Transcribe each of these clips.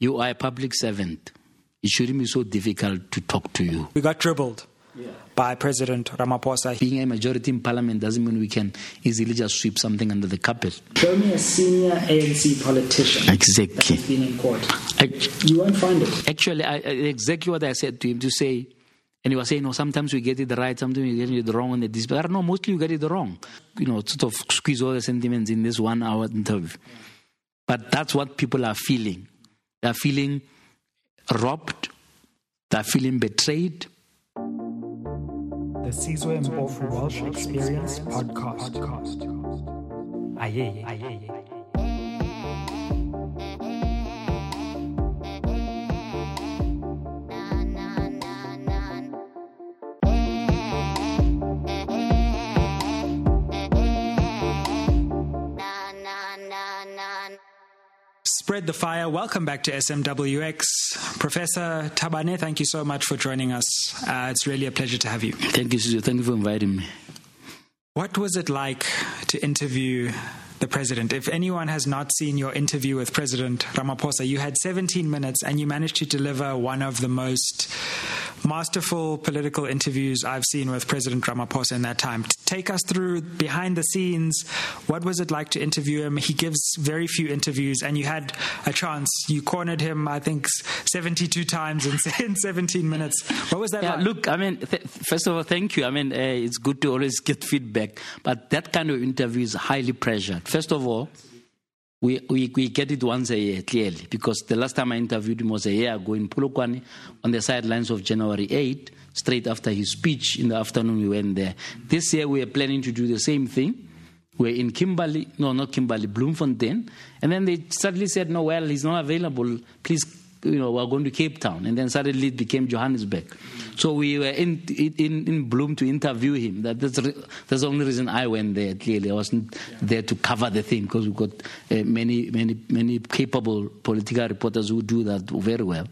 You are a public servant. It shouldn't be so difficult to talk to you. We got dribbled by President Ramaphosa. Being a majority in parliament doesn't mean we can easily just sweep something under the carpet. Show me a senior ANC politician exactly. that has been in court. Act- You won't find it. Actually, I, I- exactly what I said to him to say, and he was saying, no, sometimes we get it right, sometimes we get it wrong, and this, but I mostly we get it wrong. You know, sort of squeeze all the sentiments in this one hour interview. But that's what people are feeling. They're feeling robbed, they're feeling betrayed, The Sizwe Mpofu Walsh Experience Podcast. Aye, aye, aye. Spread the fire. Welcome back to SMWX. Professor Tabane, thank you so much for joining us. Uh, it's really a pleasure to have you. Thank you, Sizwe. Thank you for inviting me. What was it like to interview the president? If anyone has not seen your interview with President Ramaphosa, you had 17 minutes and you managed to deliver one of the most masterful political interviews I've seen with President Ramaphosa in that time. Take us through behind the scenes. What was it like to interview him? He gives very few interviews, and you had a chance. You cornered him, I think, 72 times in, in 17 minutes. What was that Yeah, like? look, I mean, th- first of all, thank you. I mean, uh, it's good to always get feedback, but that kind of interview is highly pressured. First of all, we, we, we get it once a year, clearly, because the last time I interviewed him was a year ago in Polokwane on the sidelines of January 8, straight after his speech in the afternoon. We went there. This year, we are planning to do the same thing. We're in Kimberley, no, not Kimberley, Bloemfontein. And then they suddenly said, no, well, he's not available. Please, you know, we're going to Cape Town. And then suddenly it became Johannesburg. So we were in, in, in Bloom to interview him. That, that's, that's the only reason I went there, clearly. I wasn't there to cover the thing because we've got uh, many, many, many capable political reporters who do that very well.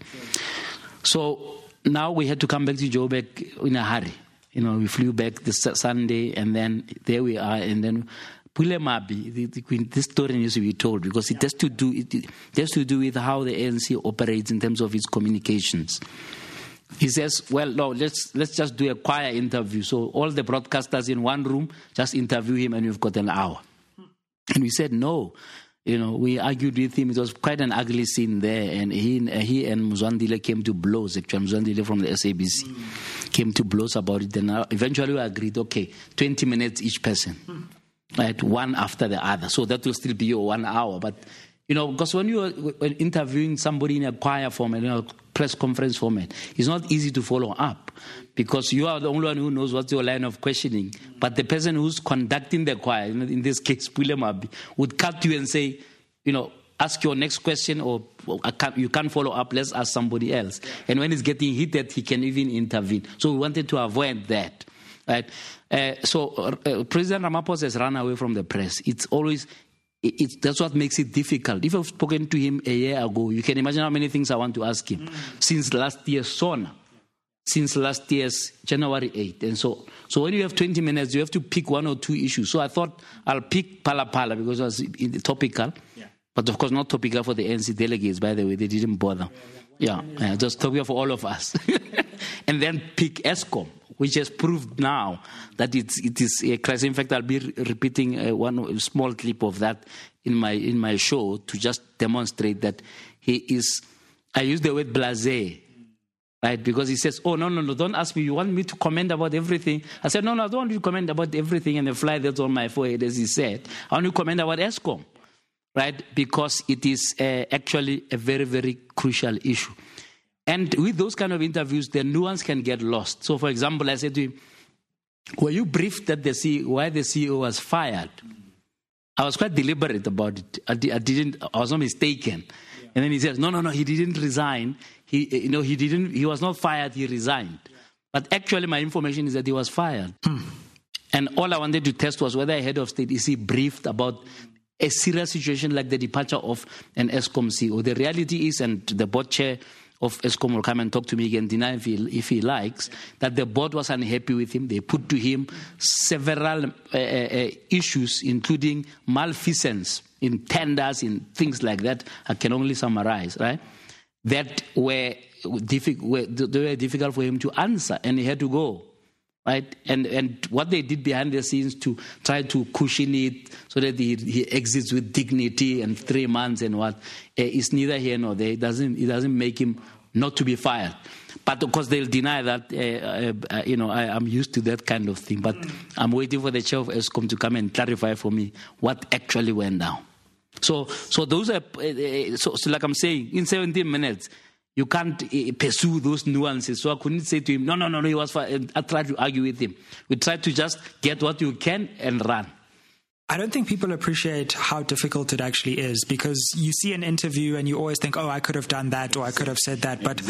So now we had to come back to Joburg in a hurry. You know, we flew back this Sunday, and then there we are, and then Pule Mabe, the, the, this story needs to be told because it has to do it, has to do with how the ANC operates in terms of its communications. He says, "Well, no, let's let's just do a choir interview. So all the broadcasters in one room, just interview him, and you've got an hour." And we said no. You know, we argued with him. It was quite an ugly scene there, and he he and Muzwandile came to blows. Actually, Muzwandile from the SABC came to blows about it. And uh, eventually, we agreed. Okay, twenty minutes each person, right, one after the other. So that will still be your one hour. But you know, because when you are interviewing somebody in a choir format, you know, press conference format, it's not easy to follow up because you are the only one who knows what's your line of questioning. But the person who's conducting the choir, in in this case, Pule Mabe, would cut you and say, you know, ask your next question or can't, you can't follow up, let's ask somebody else. And when it's getting heated, he can even intervene. So we wanted to avoid that. Right? Uh, so uh, President Ramaphosa has run away from the press. It's always it's, that's what makes it difficult. If I've spoken to him a year ago, you can imagine how many things I want to ask him. Since last year's SONA, since last year's January 8th. And so, so when you have 20 minutes, you have to pick one or two issues. So I thought I'll pick Phala Phala because it was in the topical. But of course, not topical for the NC delegates, by the way. They didn't bother. Yeah, yeah, just topical for all of us. and then pick Eskom, which has proved now that it's, it is a crisis. In fact, I'll be re- repeating uh, one small clip of that in my, in my show to just demonstrate that he is, I use the word blasé right? Because he says, "Oh no, no, no! Don't ask me. You want me to comment about everything?" I said, "No, no, I don't want you to comment about everything and the fly that's on my forehead." As he said, I want you to comment about Eskom, right? Because it is uh, actually a very, very crucial issue. And with those kind of interviews, the nuance can get lost. So, for example, I said to him, "Were you briefed that the CEO, why the CEO was fired?" I was quite deliberate about it. I, I didn't. I was not mistaken. And then he says, "No, no, no. He didn't resign. He, you know, he didn't. He was not fired. He resigned. But actually, my information is that he was fired. Hmm. And all I wanted to test was whether a head of state is he briefed about a serious situation like the departure of an Eskom CEO. The reality is, and the board chair of Eskom will come and talk to me again, deny if he, if he likes, that the board was unhappy with him. They put to him several uh, uh, uh, issues, including malfeasance in tenders, in things like that. I can only summarize, right? that were, difficult, they were difficult for him to answer, and he had to go. Right? And, and what they did behind the scenes to try to cushion it so that he, he exits with dignity and three months and what uh, is neither here nor there. It doesn't, it doesn't make him not to be fired. But of course, they'll deny that. Uh, uh, you know, I, am used to that kind of thing. But I'm waiting for the chair of Eskom to come and clarify for me what actually went down. So, so those are, so, so like I'm saying, in 17 minutes, you can't uh, pursue those nuances. So I couldn't say to him, no, no, no, no, he was fine. I tried to argue with him. We tried to just get what you can and run. I don't think people appreciate how difficult it actually is because you see an interview and you always think, oh, I could have done that or I could have said that. But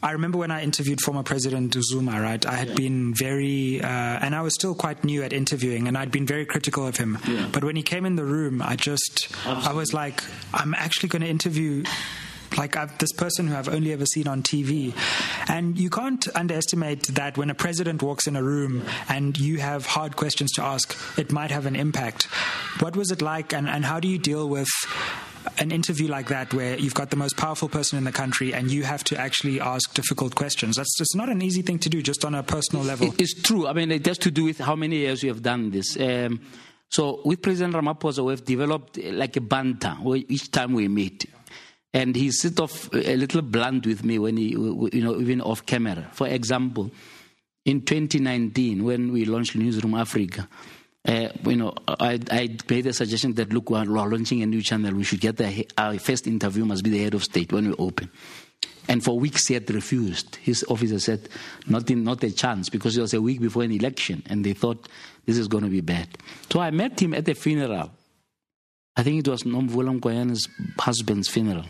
I remember when I interviewed former President Zuma, right? I had been very, uh, and I was still quite new at interviewing, and I'd been very critical of him. Yeah. But when he came in the room, I just, Absolutely. I was like, I'm actually going to interview like I've, this person who I've only ever seen on TV. And you can't underestimate that when a president walks in a room and you have hard questions to ask, it might have an impact. What was it like, and, and how do you deal with an interview like that where you've got the most powerful person in the country and you have to actually ask difficult questions. That's just not an easy thing to do, just on a personal level. It's true. I mean, it has to do with how many years you have done this. Um, so with President Ramaphosa, we've developed uh, like a banter each time we meet. And he's sort of a little blunt with me when he, you know, even off camera. For example, in 2019, when we launched Newzroom Afrika, uh, you know, I, I, made a suggestion that look, we're launching a new channel. We should get the, our first interview must be the head of state when we open. And for weeks he had refused. His officer said, not, in, not a chance, because it was a week before an election, and they thought this is going to be bad. So I met him at the funeral. I think it was Nomvula Mokonyane's husband's funeral.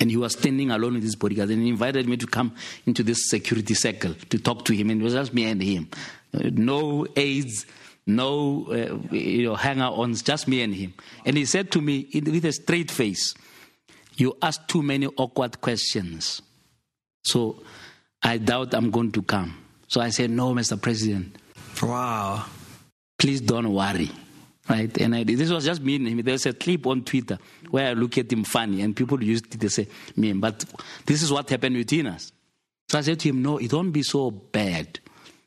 And he was standing alone with his bodyguard, and he invited me to come into this security circle to talk to him, and it was just me and him. No aides, no uh, you know, hanger ons, just me and him. And he said to me with a straight face, You ask too many awkward questions. So I doubt I'm going to come. So I said, No, Mr. President. Wow. Please don't worry. Right? And I, this was just me and him. There's a clip on Twitter where I look at him funny, and people used to say, Me, but this is what happened between us. So I said to him, No, it don't be so bad.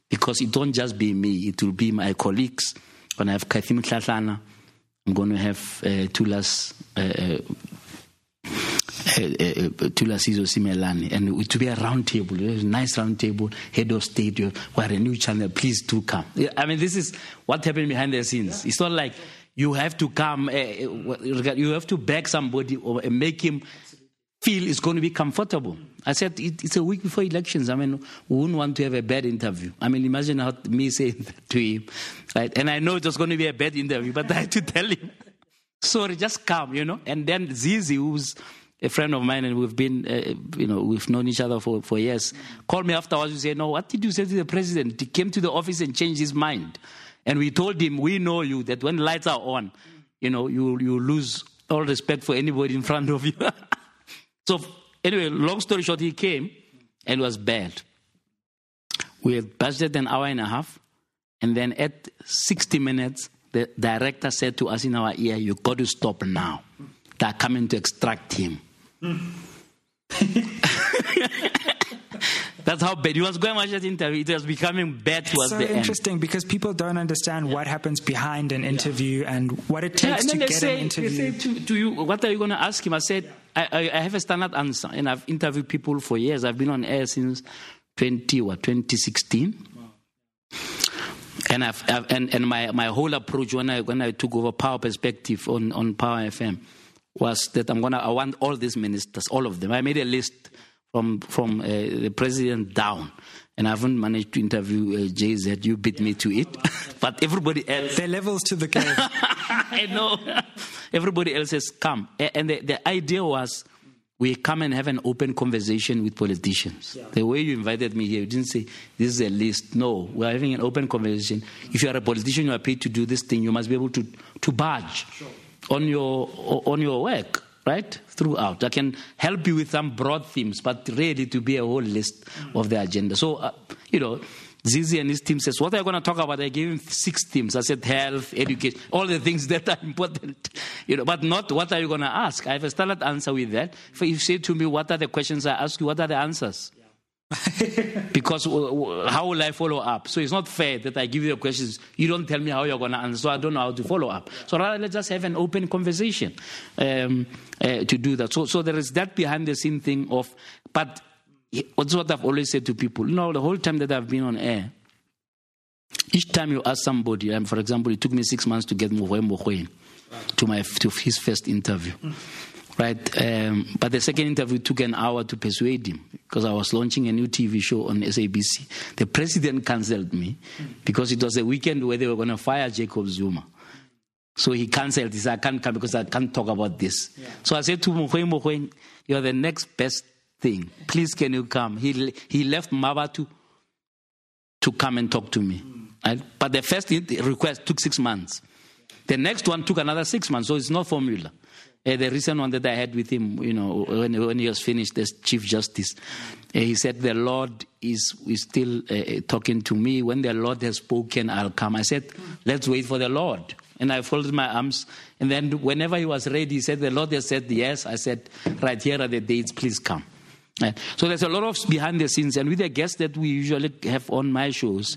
Because it don't just be me, it will be my colleagues. When I have Kathim Tlatlana, I'm going to have uh, Tulas. Uh, uh, uh, uh Tula and it will be a round table, a nice round table, head of state, we're a new channel, please do come. I mean, this is what happened behind the scenes. It's not like you have to come, uh, you have to beg somebody or make him feel it's going to be comfortable. I said it, it's a week before elections. I mean, we wouldn't want to have a bad interview. I mean, imagine how me saying that to him, right? And I know it was going to be a bad interview, but I had to tell him, sorry, just come, you know. And then Zizi, who's a friend of mine, and we've been, uh, you know, we've known each other for, for years, called me afterwards and said, no, what did you say to the president? He came to the office and changed his mind. And we told him, we know you, that when lights are on, you know, you, you lose all respect for anybody in front of you. So, anyway, long story short, he came and was bad. We had budgeted an hour and a half, and then at 60 minutes, the director said to us in our ear, You got to stop now. They're coming to extract him. That's how bad. He was going much interview. It was becoming bad towards so the end. interesting because people don't understand yeah. what happens behind an interview yeah. and what it takes yeah, to get say, an interview. They say to, to, you, what are you going to ask him? I said, I, I, have a standard answer, and I've interviewed people for years. I've been on air since 20 what 2016. And I've, I've, and, and my, my whole approach when I when I took over Power Perspective on, on Power FM was that I'm gonna I want all these ministers, all of them. I made a list from from uh, the president down. And I haven't managed to interview uh, JZ. You beat me to it, but everybody else. There levels to the game. I know. everybody else has come, and the, the idea was we come and have an open conversation with politicians. Yeah. The way you invited me here, you didn't say this is a list. No, we're having an open conversation. If you are a politician, you are paid to do this thing. You must be able to to badge sure. On your on your work right? Throughout. I can help you with some broad themes, but really to be a whole list of the agenda. So, uh, you know, Zizi and his team says, What are you going to talk about? I gave him six themes. I said, health, education, all the things that are important, you know, but not what are you going to ask. I have a standard answer with that. If you say to me, What are the questions I ask you? What are the answers? because how will I follow up? So it's not fair that I give you questions. You don't tell me how you're going to answer, so I don't know how to follow up. So rather, let's just have an open conversation um, uh, to do that. So, so there is that behind the scene thing of, but that's what I've always said to people. You know, the whole time that I've been on air, each time you ask somebody, um, for example, it took me six months to get Mogoeng Mogoeng to my to his first interview. Right, um, but the second interview took an hour to persuade him because I was launching a new TV show on SABC. The president cancelled me because it was a weekend where they were going to fire Jacob Zuma. So he cancelled. He said, I can't come because I can't talk about this. Yeah. So I said to Mogoeng, Mogoeng, you're the next best thing. Please, can you come? He, he left Mabatu to come and talk to me. Mm. But the first request took six months. The next one took another six months, so it's no formula. Uh, the recent one that I had with him, you know, when, when he was finished as Chief Justice, uh, he said, The Lord is, is still uh, talking to me. When the Lord has spoken, I'll come. I said, Let's wait for the Lord. And I folded my arms. And then whenever he was ready, he said, The Lord has said yes. I said, Right here are the dates, please come. So there's a lot of behind the scenes, and with the guests that we usually have on my shows,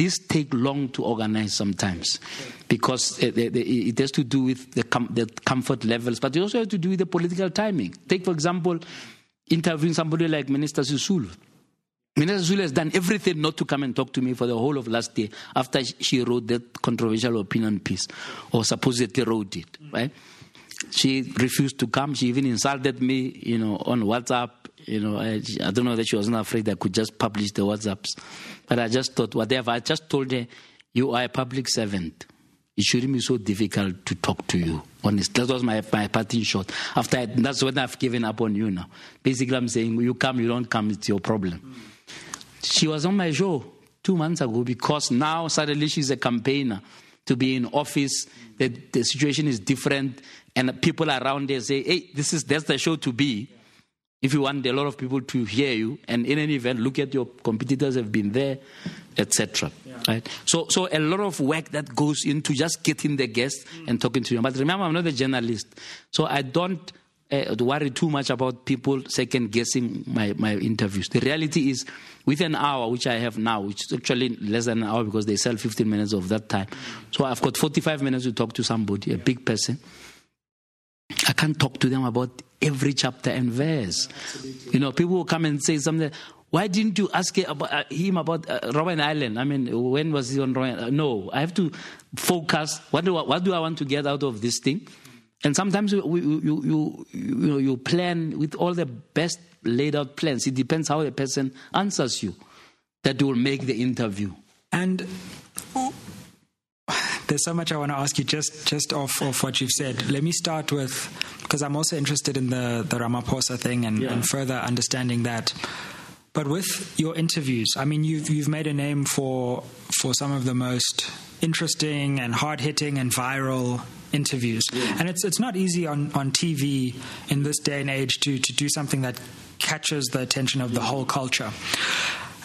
these take long to organize sometimes because it has to do with the, com- the comfort levels, but it also has to do with the political timing. Take, for example, interviewing somebody like Minister Sisulu. Minister Sisulu has done everything not to come and talk to me for the whole of last year after she wrote that controversial opinion piece, or supposedly wrote it, right? She refused to come. She even insulted me, you know, on WhatsApp you know, I, I don't know that she wasn't afraid I could just publish the WhatsApps. But I just thought, whatever. I just told her, you are a public servant. It shouldn't be so difficult to talk to you. That was my, my parting shot. After I, that's when I've given up on you now. Basically, I'm saying, you come, you don't come, it's your problem. She was on my show two months ago because now suddenly she's a campaigner to be in office. The, the situation is different, and people around there say, hey, this is that's the show to be if you want a lot of people to hear you, and in any event, look at your competitors have been there, etc. Yeah. Right? So, so a lot of work that goes into just getting the guests mm. and talking to them. But remember, I'm not a journalist, so I don't uh, worry too much about people second guessing my, my interviews. The reality is, with an hour, which I have now, which is actually less than an hour because they sell 15 minutes of that time. So I've got 45 minutes to talk to somebody, a big person. I can't talk to them about every chapter and verse. Absolutely. You know, people will come and say something. Why didn't you ask uh, him about uh, Robben Island? I mean, when was he on Robben? Uh, no, I have to focus. What do I, what do I want to get out of this thing? And sometimes you, you, you, you, know, you plan with all the best laid out plans. It depends how the person answers you that will make the interview. And there's so much I want to ask you just just off of what you've said. Let me start with because I'm also interested in the the Ramaphosa thing and, yeah. and further understanding that. But with your interviews, I mean, you've you've made a name for for some of the most interesting and hard hitting and viral interviews, yeah. and it's it's not easy on on TV in this day and age to to do something that catches the attention of the whole culture.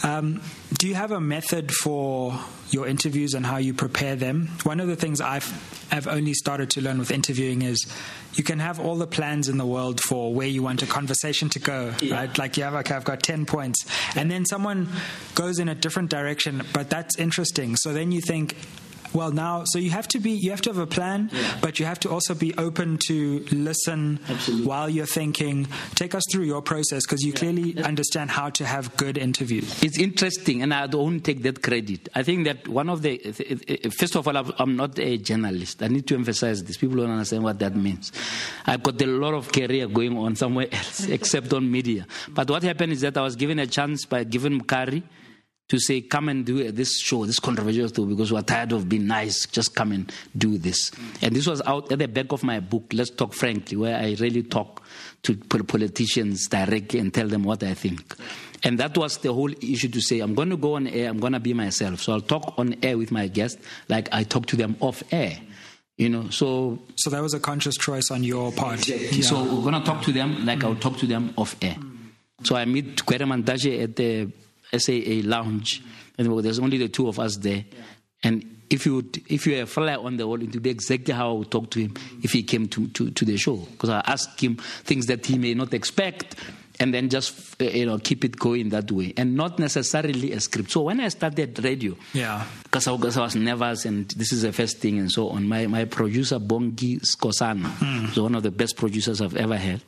Um, do you have a method for your interviews and how you prepare them? One of the things I've, I've only started to learn with interviewing is you can have all the plans in the world for where you want a conversation to go, yeah. right? Like you have, okay, I've got 10 points. And then someone goes in a different direction, but that's interesting. So then you think, well now so you have to be you have to have a plan yeah. but you have to also be open to listen Absolutely. while you're thinking. Take us through your process because you yeah. clearly understand how to have good interviews. It's interesting and i don't take that credit. I think that one of the first of all i'm not a journalist. I need to emphasize this. People don't understand what that means. I've got a lot of career going on somewhere else except on media. But what happened is that i was given a chance by Given Mkhari to say, come and do this show, this controversial show, because we're tired of being nice. Just come and do this. And this was out at the back of my book, Let's Talk Frankly, where I really talk to politicians directly and tell them what I think. And that was the whole issue to say, I'm going to go on air, I'm going to be myself. So I'll talk on air with my guests like I talk to them off air. You know, so. So that was a conscious choice on your part. Yeah. So we're going to talk to them like mm. I'll talk to them off air. So I meet Mantashe at the SAA lounge, and there's only the two of us there. And if you would, if you a fly on the wall, it would be exactly how I would talk to him if he came to, to, to the show. Because I ask him things that he may not expect and then just uh, you know keep it going that way and not necessarily a script so when i started radio yeah because I, I, was nervous and this is the first thing and so on my, my producer bongi skosana mm. was one of the best producers i've ever had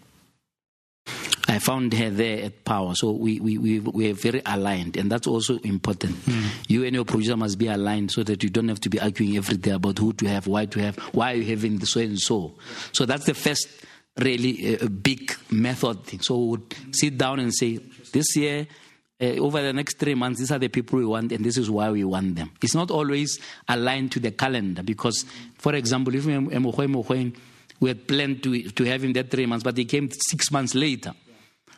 I found her there at Power, so we we we we are very aligned, and that's also important. Mm. You and your producer must be aligned so that you don't have to be arguing every day about who to have, why to have, why are you having the so and so. So that's the first really a big method thing. So we would sit down and say, this year. Uh, over the next three months, these are the people we want, and this is why we want them. It's not always aligned to the calendar because, for example, if we had planned to, to have him that three months, but he came six months later.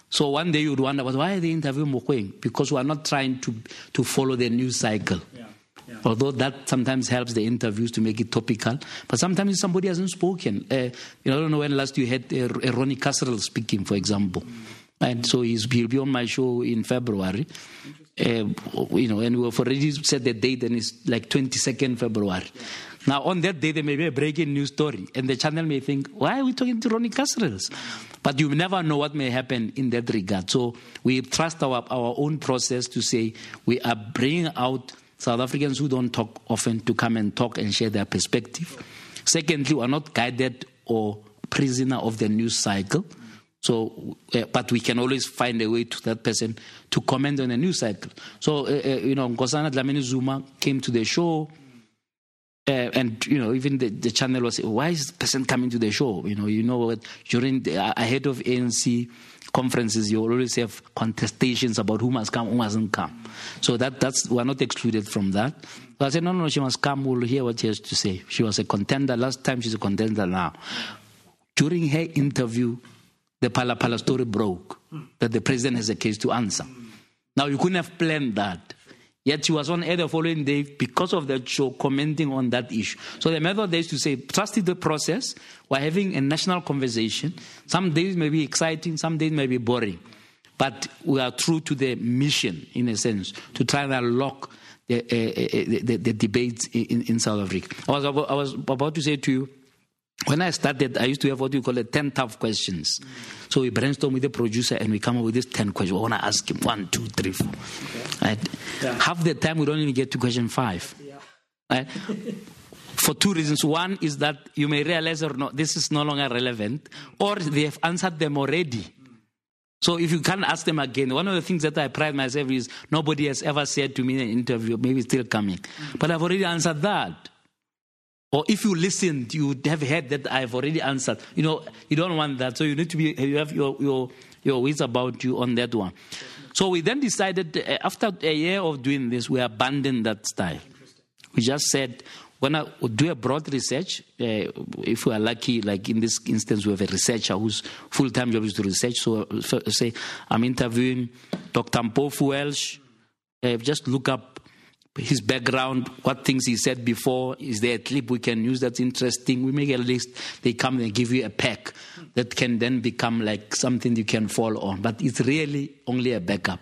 So one day you'd wonder, but why are they interviewing Mogoeng? Because we are not trying to, to follow the news cycle. Yeah. Yeah. Although that sometimes helps the interviews to make it topical, but sometimes somebody hasn't spoken. Uh, you know, I don't know when last you had uh, Ronnie Kasrils speaking, for example. Mm. And so he's, he'll be on my show in February. Uh, you know, and we've already set the date, and it's like 22nd February. Yeah. Now, on that day, there may be a breaking news story, and the channel may think, why are we talking to Ronnie Kasrils? But you never know what may happen in that regard. So we trust our, our own process to say we are bringing out South Africans who don't talk often to come and talk and share their perspective. Secondly, we are not guided or prisoner of the news cycle. So, uh, but we can always find a way to that person to comment on a news cycle. So, uh, you know, Nkosazana Dlamini Zuma came to the show uh, and you know, even the, the channel was, why is this person coming to the show? You know, you know what? During the, uh, ahead of ANC conferences, you always have contestations about who must come, who mustn't come. So that that's we're not excluded from that. So I said, no, no, she must come. We'll hear what she has to say. She was a contender last time. She's a contender now. During her interview, the Phala story broke that the president has a case to answer. Now you couldn't have planned that. Yet she was on air the following day because of that show commenting on that issue. So the method is to say, trust the process. We're having a national conversation. Some days may be exciting, some days may be boring. But we are true to the mission, in a sense, to try and unlock the, uh, uh, the, the, debates in, in South Africa. I was, I was about to say to you, when I started, I used to have what we call a 10 tough questions. So we brainstorm with the producer and we come up with these 10 questions. We want to ask him one, two, three, four. Okay. Right? Yeah. Half the time, we don't even get to question five. Yeah. Right? For two reasons. One is that you may realize or not, this is no longer relevant, or they have answered them already. So if you can't ask them again, one of the things that I pride myself is nobody has ever said to me in an interview, maybe still coming. But I've already answered that. Or if you listened, you would have heard that I've already answered. You know, you don't want that. So you need to be, you have your, your, your wits about you on that one. So we then decided, uh, after a year of doing this, we abandoned that style. We just said, when I do a broad research, uh, if we are lucky, like in this instance, we have a researcher whose full time job is to research. So, say, I'm interviewing Dr. Mpofu Walsh. Uh, just look up his background, what things he said before. Is there a clip we can use that's interesting? We make a list. They come and give you a pack that can then become like something you can fall on. But it's really only a backup.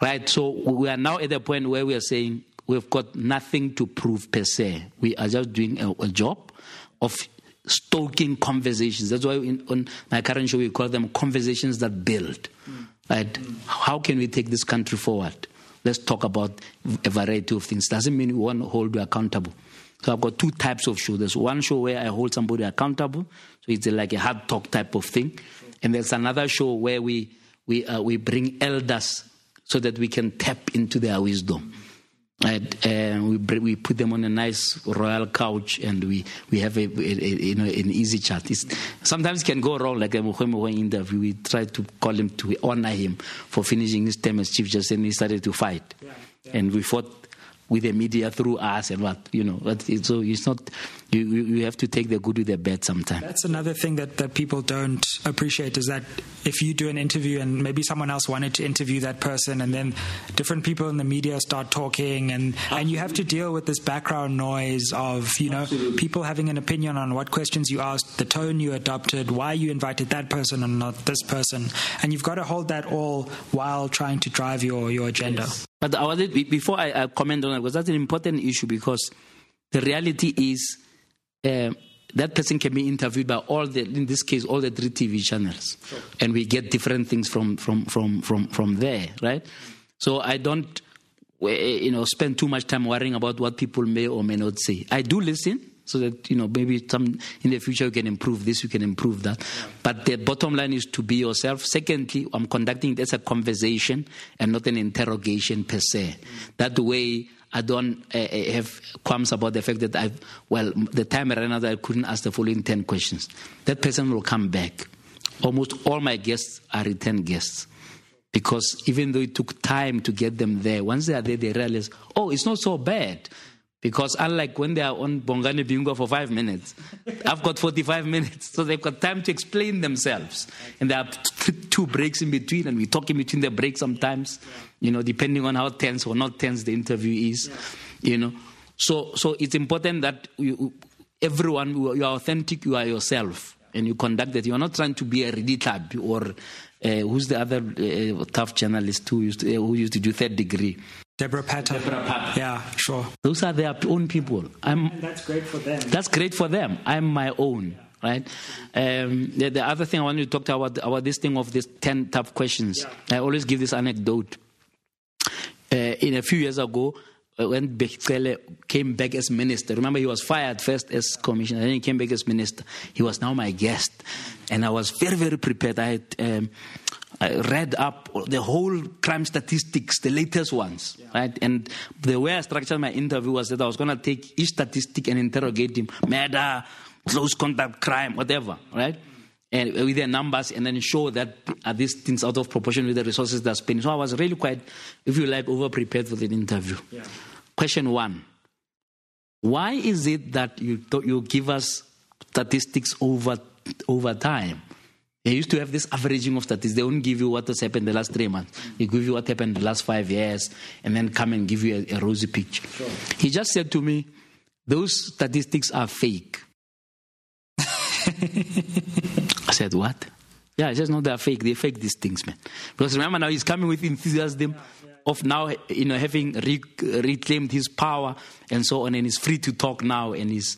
Right? So we are now at the point where we are saying we've got nothing to prove per se. We are just doing a, a job of stoking conversations. That's why in, on my current show we call them conversations that build. Mm. Right? How can we take this country forward? Let's talk about a variety of things. Doesn't mean we want to hold you accountable. So I've got two types of shows. There's one show where I hold somebody accountable, so it's like a hard talk type of thing, and there's another show where we we uh, we bring elders so that we can tap into their wisdom. And, uh, we we put them on a nice royal couch and we, we have a, a, a you know an easy chat. It's, sometimes it can go wrong, like a Mogoeng Mogoeng interview. We tried to call him to honor him for finishing his term as chief justice, and he started to fight, yeah, yeah. and we fought with the media through us and what you know. But it, so it's not you, you have to take the good with the bad sometimes. That's another thing that, that people don't appreciate is that if you do an interview and maybe someone else wanted to interview that person and then different people in the media start talking and, and you have to deal with this background noise of, you know, Absolutely. people having an opinion on what questions you asked, the tone you adopted, why you invited that person and not this person. And you've got to hold that all while trying to drive your, your agenda. Yes. But I was, before I, I comment on it, because that's an important issue because the reality is uh, that person can be interviewed by all the, in this case, all the three TV channels, sure. and we get different things from from from from from there, right? So I don't, you know, spend too much time worrying about what people may or may not say. I do listen, so that you know maybe some in the future you can improve this, you can improve that. Yeah. But the bottom line is to be yourself. Secondly, I'm conducting it as a conversation and not an interrogation per se. Mm. That way I don't uh, have qualms about the fact that I, well, the time ran out, I couldn't ask the following 10 questions. That person will come back. Almost all my guests are return guests. Because even though it took time to get them there, once they are there, they realize, oh, it's not so bad. Because unlike when they are on Bongani Bingwa for five minutes, I've got 45 minutes. So they've got time to explain themselves. And there are two breaks in between, and we talk in between the breaks sometimes, you know, depending on how tense or not tense the interview is, you know. So, so it's important that you, everyone, you are authentic, you are yourself, and you conduct that. You are not trying to be a ready club or uh, who's the other uh, tough journalist who used to, uh, who used to do third degree. Deborah Patta. Deborah Patta. Yeah, sure. Those are their own people. I'm, and that's great for them. That's great for them. I'm my own, right? Um, the, the, other thing I wanted to talk to about about this thing of these ten tough questions. Yeah. I always give this anecdote. Uh, in a few years ago, uh, when Bheki Cele came back as minister, remember he was fired first as commissioner, then he came back as minister. He was now my guest, and I was very, very prepared. I had. Um, I read up the whole crime statistics, the latest ones, yeah. right? And the way I structured my interview was that I was going to take each statistic and interrogate him, murder, close contact crime, whatever, right? And with their numbers, and then show that are these things out of proportion with the resources they're spending. So I was really quite, if you like, over prepared for the interview. Yeah. Question one: Why is it that you you give us statistics over over time? They used to have this averaging of statistics. They won't give you what has happened the last three months. They give you what happened the last five years and then come and give you a, a rosy picture. Sure. He just said to me, Those statistics are fake. I said, What? Yeah, he says, No, they're fake. They fake these things, man. Because remember now, he's coming with enthusiasm of now, you know, having re- reclaimed his power and so on, and he's free to talk now, and he's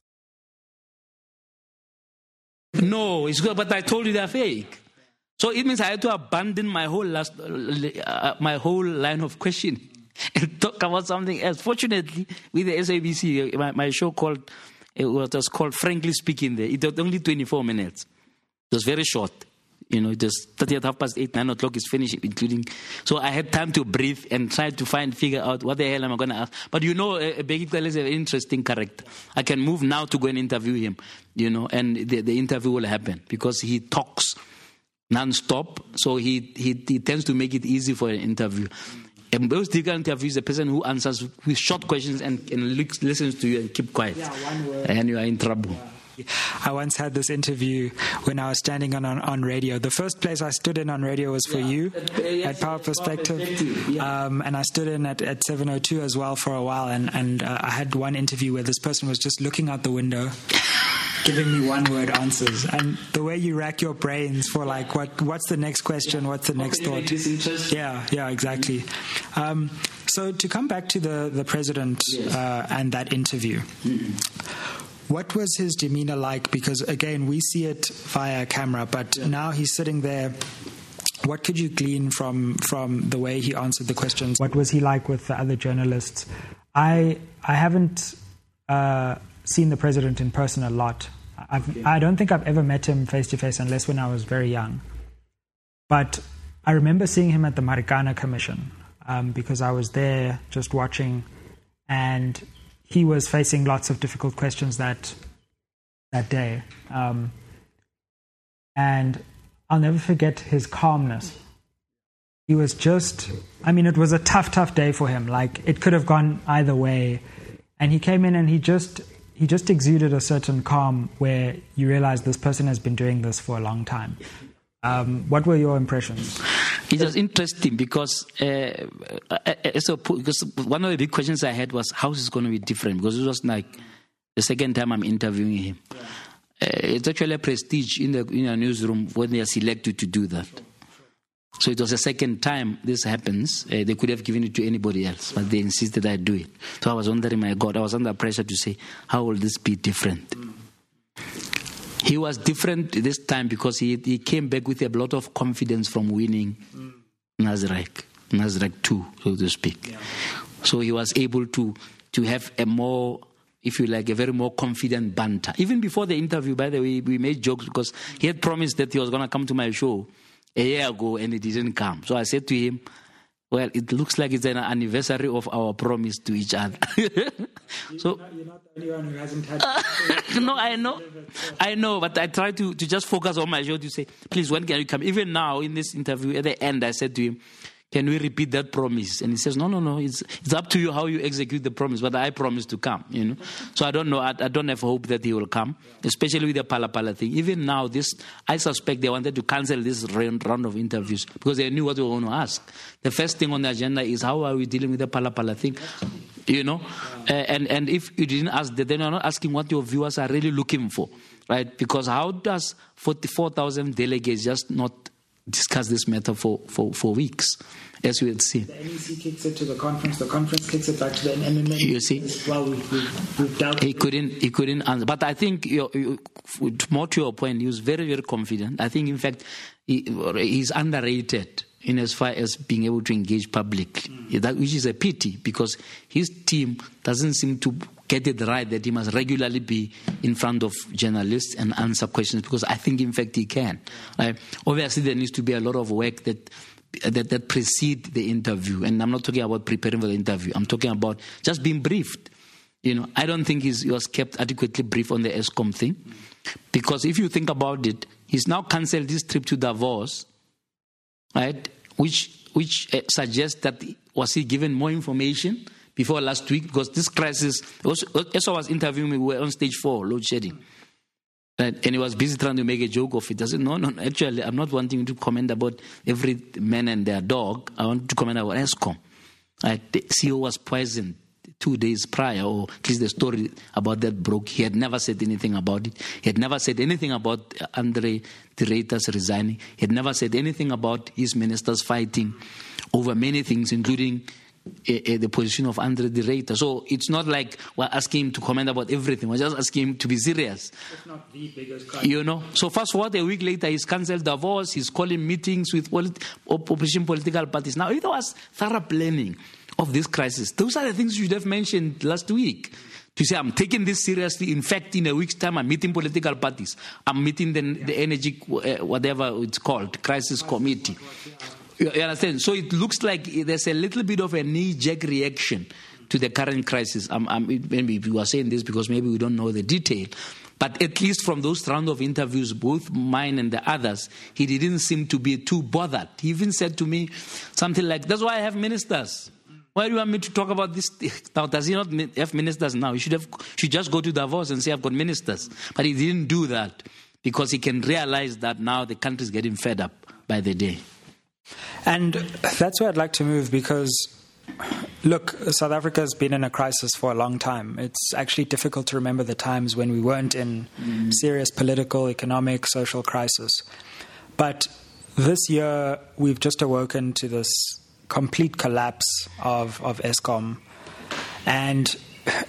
no, it's good, but I told you they're fake. So it means I had to abandon my whole last, uh, my whole line of questioning and talk about something else. Fortunately, with the SABC, my, my show called it was called Frankly Speaking. There, it was only 24 minutes. It was very short. You know, it was 30 at half past 8, 9 o'clock is finished, including. So I had time to breathe and try to find, figure out what the hell am I going to ask. But you know, uh, Bheki is an interesting character. I can move now to go and interview him, you know, and the, the interview will happen because he talks non-stop. So he, he, he tends to make it easy for an interview. And most difficult interviews, the person who answers with short questions and, and listens to you and keep quiet. Yeah, one word. And you are in trouble. Yeah. I once had this interview when I was standing on, on, on radio. The first place I stood in on radio was for yeah. you at Power Perspective. Yeah. Um, and I stood in at, at 702 as well for a while. And, and uh, I had one interview where this person was just looking out the window. giving me one word answers and the way you rack your brains for like what what's the next question what's the next thought yeah yeah exactly um, so to come back to the the president yes. uh, and that interview mm-hmm. What was his demeanor like? Because again, we see it via camera, but yeah. now he's sitting there. What could you glean from from the way he answered the questions? What was he like with the other journalists? I I haven't uh, seen the president in person a lot. I've, I don't think I've ever met him face to face unless when I was very young. But I remember seeing him at the Marikana Commission um, because I was there just watching, and he was facing lots of difficult questions that that day. Um, and I'll never forget his calmness. he was just, I mean, it was a tough, tough day for him. Like, it could have gone either way. And he came in and he just, he just exuded a certain calm where you realize this person has been doing this for a long time. Um, what were your impressions? It was interesting because, uh, uh, so, because one of the big questions I had was how is this going to be different? Because it was like the second time I'm interviewing him. Yeah. Uh, it's actually a prestige in the in a newsroom when they are selected to do that. So it was the second time this happens. Uh, they could have given it to anybody else, but they insisted I do it. So I was wondering, my God, I was under pressure to say, how will this be different? He was different this time because he, he came back with a lot of confidence from winning mm. Nasrec, Nasrec 2, so to speak. Yeah. So he was able to, to have a more, if you like, a very more confident banter. Even before the interview, by the way, we made jokes because he had promised that he was going to come to my show a year ago and he didn't come. So I said to him, well, it looks like it's an anniversary of our promise to each other. so, you're not, the only one who hasn't had. no, I know, I know, but I try to, to just focus on my show to say, please, when can you come? Even now in this interview, at the end, I said to him, can we repeat that promise? And he says, No, no, no. It's, it's up to you how you execute the promise, but I promise to come, you know. So I don't know. I, I don't have hope that he will come, especially with the Phala thing. Even now, this I suspect they wanted to cancel this round, of interviews because they knew what we were going to ask. The first thing on the agenda is how are we dealing with the Phala thing? You know? Uh, and, and if you didn't ask then you're not asking what your viewers are really looking for, right? Because how does 44,000 delegates just not discuss this matter for, for, for weeks, as we had seen. The NEC kicks it to the conference, the conference kicks it back to the MMA. You see? Well, we, we, we've dealt he couldn't, he couldn't answer. But I think, you, you, more to your point, he was very, very confident. I think, in fact, he, he's underrated in as far as being able to engage publicly, mm. that, which is a pity because his team doesn't seem to get it right that he must regularly be in front of journalists and answer questions because I think, in fact, he can. Right? Obviously, there needs to be a lot of work that that, that precede the interview. And I'm not talking about preparing for the interview. I'm talking about just being briefed. You know, I don't think he was kept adequately briefed on the Eskom thing. Because if you think about it, he's now cancelled his trip to Davos, right? Which which uh, suggests that was he given more information before last week because this crisis, as I was interviewing me, we were on stage four, load shedding. And, and he was busy trying to make a joke of it. I said, no, no, actually, I'm not wanting to comment about every man and their dog. I want to comment about. Right? The CEO was poisoned two days prior, or at least the story about that broke. He had never said anything about it. He had never said anything about Andre Ruyter's resigning. He had never said anything about his ministers fighting over many things, including the position of Andre de Ruyter. So it's not like we're asking him to comment about everything. We're just asking him to be serious. It's not the biggest You know. So fast forward a week later, he's cancelled Davos. He's calling meetings with polit- opposition political parties. Now, if there was thorough planning of this crisis, those are the things you should have mentioned last week. To say, I'm taking this seriously. In fact, in a week's time, I'm meeting political parties. I'm meeting the, the energy, uh, whatever it's called, crisis committee. You understand? So it looks like there's a little bit of a knee jerk reaction to the current crisis. I'm, I'm, maybe we are saying this because maybe we don't know the detail. But at least from those round of interviews, both mine and the others, he didn't seem to be too bothered. He even said to me something like, That's why I have ministers. Why do you want me to talk about this? Now, does he not have ministers now? He should, have, should just go to Davos and say, I've got ministers. But he didn't do that because he can realize that now the country is getting fed up by the day. And that's where I'd like to move because, look, South Africa has been in a crisis for a long time. It's actually difficult to remember the times when we weren't in mm. serious political, economic, social crisis. But this year, we've just awoken to this complete collapse of, of Eskom. And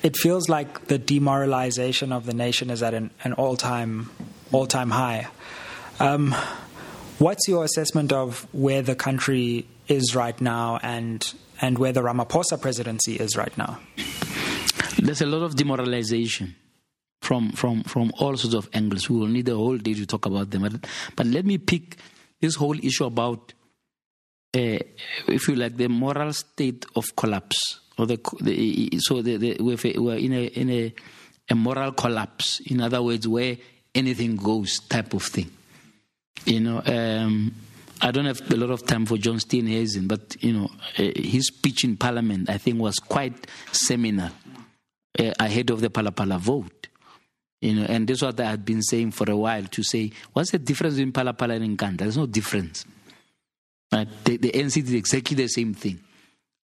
it feels like the demoralization of the nation is at an, an all time all time high. Um, What's your assessment of where the country is right now and, and where the Ramaphosa presidency is right now? There's a lot of demoralization from, from, from all sorts of angles. We will need a whole day to talk about them. But, but let me pick this whole issue about, uh, if you like, the moral state of collapse. Or the, the so the, the, we're in, a, in a, a moral collapse. In other words, where anything goes type of thing. You know, um, I don't have a lot of time for John Steenhuisen, but you know, uh, his speech in Parliament, I think, was quite seminal uh, ahead of the Phala-Phala vote. You know, and this is what I had been saying for a while to say, what's the difference between Phala-Phala and Nkandla? There's no difference. Right? The, the ANC did exactly the same thing.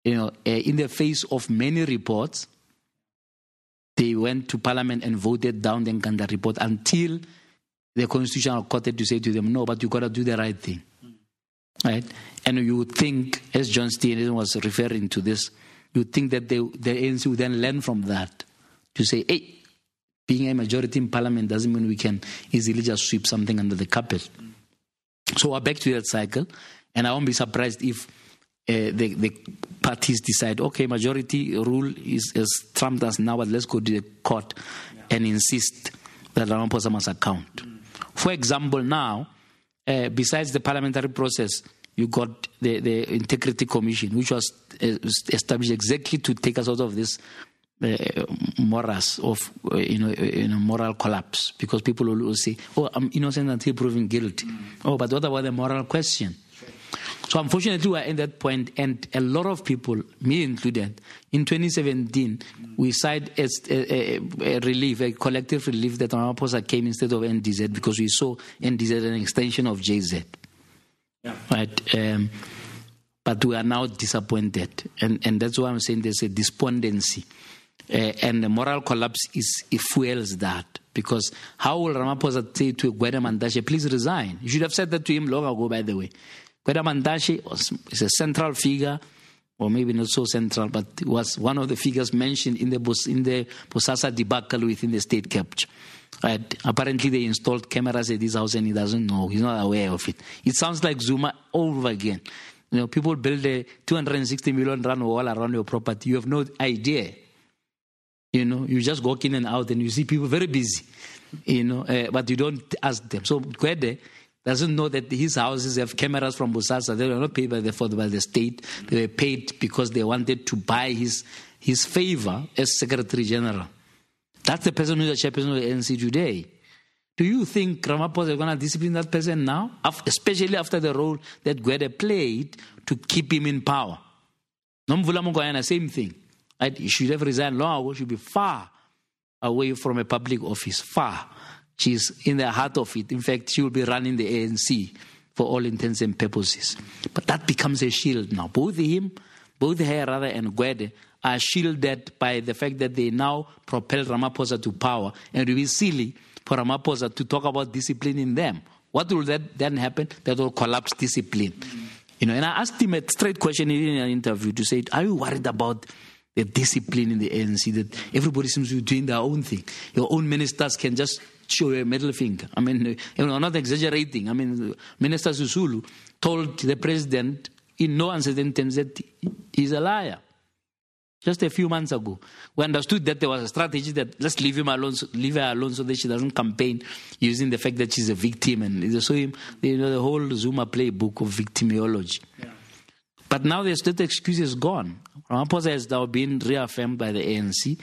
You know, uh, in the face of many reports, they went to Parliament and voted down the Nkandla report until the Constitutional Court had to say to them, no, but you got to do the right thing. Right? And you think, as John Steenhuisen was referring to this, you think that they, the ANC would then learn from that to say, hey, being a majority in parliament doesn't mean we can easily just sweep something under the carpet. So we're back to that cycle, and I won't be surprised if uh, the, the parties decide, okay, majority rule is trumped us now, but let's go to the court and insist that Ramaphosa must account. Mm. For example, now, uh, besides the parliamentary process, you got the, the Integrity Commission, which was uh, established exactly to take us out of this uh, morass of uh, you know, uh, you know moral collapse because people will say, "Oh, I'm innocent until proven guilty." Mm. Oh, but what about the moral question? So unfortunately, we're at that point, and a lot of people, me included, in 2017, we signed a, a, a, relief, a collective relief that Ramaphosa came instead of NDZ because we saw NDZ an extension of JZ. Yeah. Right. Um, but we are now disappointed, and and that's why I'm saying there's a despondency, uh, and the moral collapse is it fuels that because how will Ramaphosa say to Gwede Mantashe, please resign? You should have said that to him long ago, by the way. Gwede Mantashe is a central figure, or maybe not so central, but was one of the figures mentioned in the in the Bosasa debacle within the state capture. Right? Apparently, they installed cameras at his house and he doesn't know. He's not aware of it. It sounds like Zuma all over again. You know, people build a 260 million rand wall around your property. You have no idea. You know, you just walk in and out and you see people very busy. You know, uh, but you don't ask them. So Gwede doesn't know that his houses have cameras from Bosasa. They were not paid by the, by the state. They were paid because they wanted to buy his, his favor as Secretary General. That's the person who's the chairperson of the ANC today. Do you think Ramaphosa is going to discipline that person now? Especially after the role that Gwede played to keep him in power. Nomvula Mokonyane, same thing. Right? He should have resigned long ago, should be far away from a public office, far. She's in the heart of it. In fact, she will be running the ANC for all intents and purposes. But that becomes a shield now. Both him, both her rather, and Gwede are shielded by the fact that they now propel Ramaphosa to power. And it will be silly for Ramaphosa to talk about discipline in them. What will that then happen? That will collapse discipline. You know, and I asked him a straight question in an interview to say, Are you worried about the discipline in the ANC that everybody seems to be doing their own thing? Your own ministers can just show a middle finger. I mean, you know, I'm not exaggerating. I mean, Minister Sisulu told the president in no uncertain terms that he's a liar. Just a few months ago, we understood that there was a strategy that let's leave him alone, leave her alone, so that she doesn't campaign using the fact that she's a victim, and so him, you know, the whole Zuma playbook of victimology. Yeah. But now the state excuse is gone. Ramaphosa has now been reaffirmed by the ANC.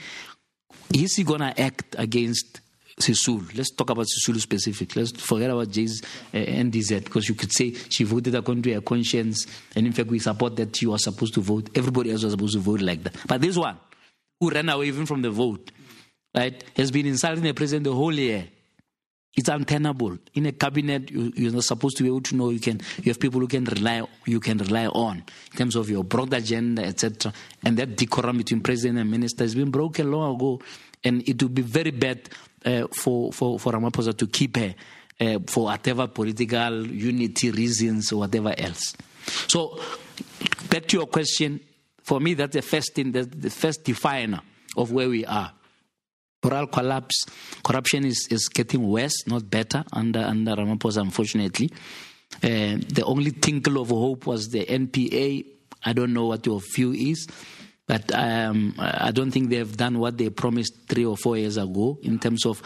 Is he going to act against Sisulu. Let's talk about Sisulu specifically. Let's forget about Jay's uh, NDZ because you could say she voted according to her conscience, and in fact, we support that she was supposed to vote. Everybody else was supposed to vote like that. But this one, who ran away even from the vote, right, has been insulting the president the whole year. It's untenable. In a cabinet, you, are not supposed to be able to know you can. You have people who can rely. You can rely on in terms of your broad agenda, etc. And that decorum between president and minister has been broken long ago, and it would be very bad uh, for, for, for Ramaphosa to keep her uh, for whatever political unity reasons or whatever else. So, back to your question, for me, that's the first thing, the, the first definer of where we are. Moral collapse, corruption is, is getting worse, not better, under, under Ramaphosa, unfortunately. Uh, the only tinkle of hope was the NPA. I don't know what your view is. But um, I don't think they've done what they promised three or four years ago in terms of.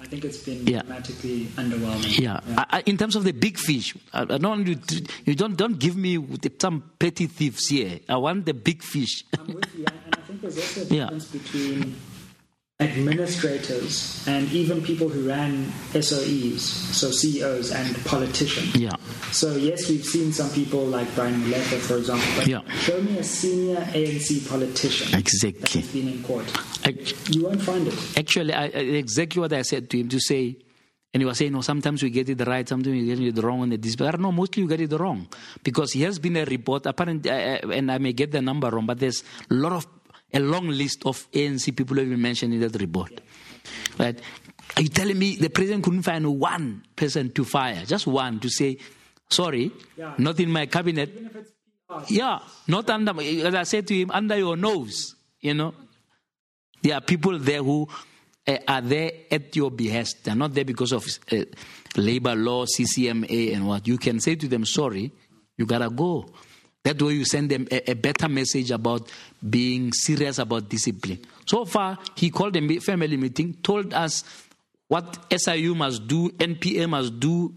I think it's been yeah. dramatically underwhelming. Yeah, yeah. I, in terms of the big fish, I, I don't you, you don't don't give me some petty thieves here. I want the big fish. I'm with you, and I think there's also a difference yeah. between administrators and even people who ran SOEs, so CEOs and politicians. Yeah. So yes, we've seen some people like Brian Molefe, for example. But Yeah. show me a senior ANC politician Exactly. that Exactly. has been in court. Act- You won't find it. Actually, I, I- exactly what I said to him to say, and he was saying, no, sometimes we get it right, sometimes we get it wrong on the display. No, mostly you get it wrong. Because he has been a report, apparently, uh, and I may get the number wrong, but there's a lot of, a long list of ANC people who have been mentioned in that report. Right? Are you telling me the president couldn't find one person to fire, just one, to say, sorry, Yeah. not in my cabinet, Even if it's yeah, not under, as I said to him, under your nose, you know. There are people there who uh, are there at your behest. They're not there because of uh, labor law, CCMA, and what. You can say to them, sorry, you gotta go. That way you send them a, a better message about being serious about discipline. So far, he called a family meeting, told us what SIU must do, NPA must do,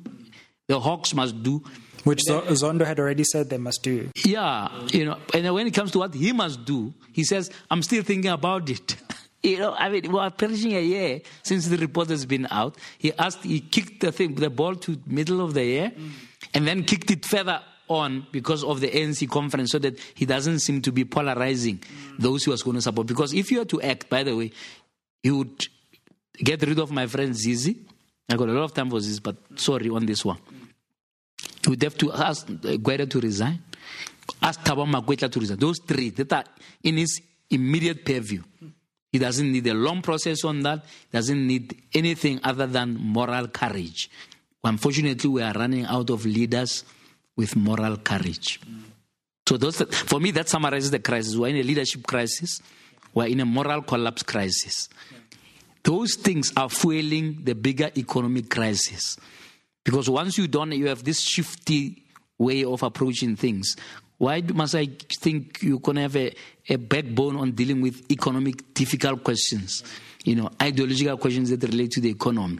the Hawks must do. Which Zondo had already said they must do. Yeah, you know, and when it comes to what he must do, he says, I'm still thinking about it. you know, I mean, we are perishing a year since the report has been out. He asked, he kicked the thing, the ball to middle of the year, mm. and then kicked it further on because of the ANC conference so that he doesn't seem to be polarizing mm. those he was going to support. Because if you were to act, by the way, he would get rid of my friend Zizi. I got a lot of time for this, but sorry on this one. Mm. You would have to ask uh, to resign, ask Thabo Makwetla to resign. Those three that are in his immediate purview. Mm. He doesn't need a long process on that. He Doesn't need anything other than moral courage. Unfortunately, we are running out of leaders with moral courage. So those, for me, that summarizes the crisis. We're in a leadership crisis. We're in a moral collapse crisis. Those things are fueling the bigger economic crisis. Because once you don't, you have this shifty way of approaching things. Why must I think you can have a, a backbone on dealing with economic difficult questions? You know, ideological questions that relate to the economy,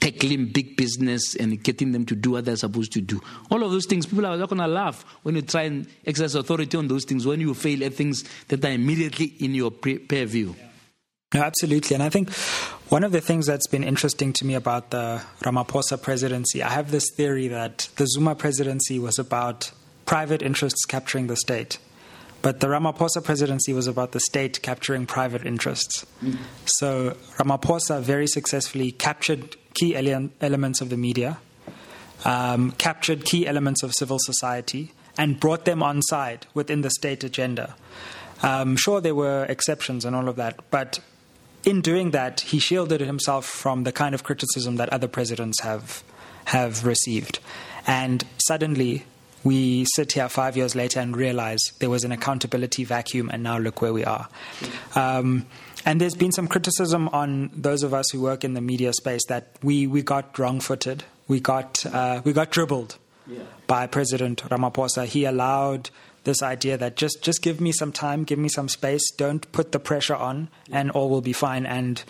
tackling big business and getting them to do what they're supposed to do. All of those things, people are not going to laugh when you try and exercise authority on those things, when you fail at things that are immediately in your purview. No, absolutely. And I think one of the things that's been interesting to me about the Ramaphosa presidency, I have this theory that the Zuma presidency was about private interests capturing the state. But the Ramaphosa presidency was about the state capturing private interests. So Ramaphosa very successfully captured key ele- elements of the media, um, captured key elements of civil society, and brought them on side within the state agenda. Um, sure, there were exceptions and all of that, but in doing that, he shielded himself from the kind of criticism that other presidents have have received. And suddenly, we sit here five years later and realize there was an accountability vacuum, and now look where we are. Um, and there's been some criticism on those of us who work in the media space that we, we got wrong footed, we got, uh, we got dribbled by President Ramaphosa. He allowed this idea that just, just give me some time, give me some space, don't put the pressure on, and all will be fine. And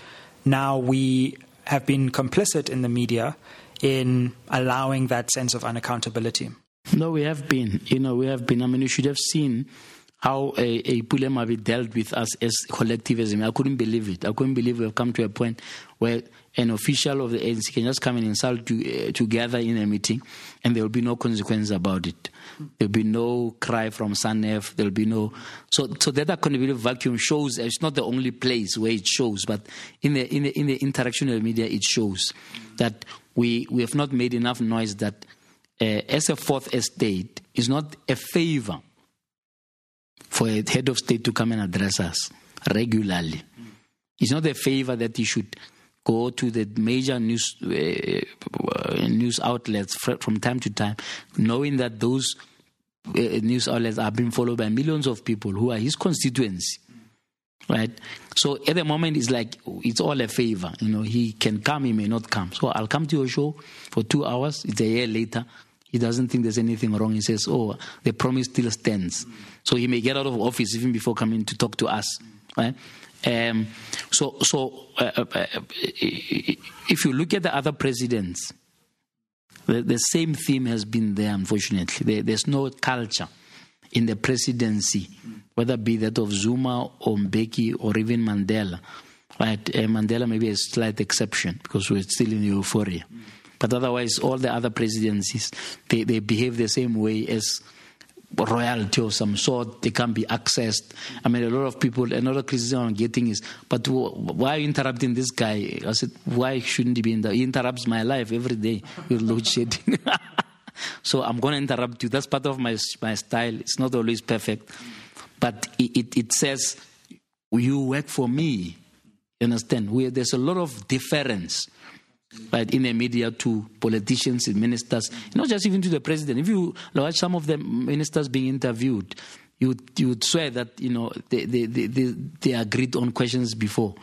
now we have been complicit in the media in allowing that sense of unaccountability. No, we have been. You know, we have been. I mean, you should have seen how a, a dealt with us as collectivism. I couldn't believe it. I couldn't believe we've come to a point where an official of the ANC can just come and insult you uh, together in a meeting and there will be no consequence about it. There'll be no cry from SANEF. There'll be no. So, so that accountability vacuum shows. It's not the only place where it shows, but in the in the in the interaction of the media, it shows that we we have not made enough noise that uh, as a fourth estate is not a favor for a head of state to come and address us regularly. It's not a favor that he should go to the major news uh, news outlets from time to time, knowing that those uh, news outlets are being followed by millions of people who are his constituency. Right, so at the moment it's like it's all a favor. You know, he can come, he may not come. So I'll come to your show for two hours. It's a year later. He doesn't think there's anything wrong. He says, "Oh, the promise still stands." So he may get out of office even before coming to talk to us. Right? Um, so, so uh, uh, uh, if you look at the other presidents, the, the same theme has been there. Unfortunately, there, there's no culture in the presidency, whether it be that of Zuma or Mbeki or even Mandela, Right? Uh, Mandela maybe a slight exception because we're still in euphoria. But otherwise, all the other presidencies, they, they behave the same way as royalty of some sort. They can't be accessed. I mean, a lot of people, another criticism I'm getting is, but why are you interrupting this guy? I said, why shouldn't he be in the, he interrupts my life every day with load shedding. so I'm going to interrupt you. That's part of my, my style. It's not always perfect. But it, it, it says, you work for me. You understand? We, there's a lot of difference right, in the media to politicians and ministers, not just even to the president. If you watch some of the ministers being interviewed, you you would swear that you know they they, they, they, they agreed on questions before,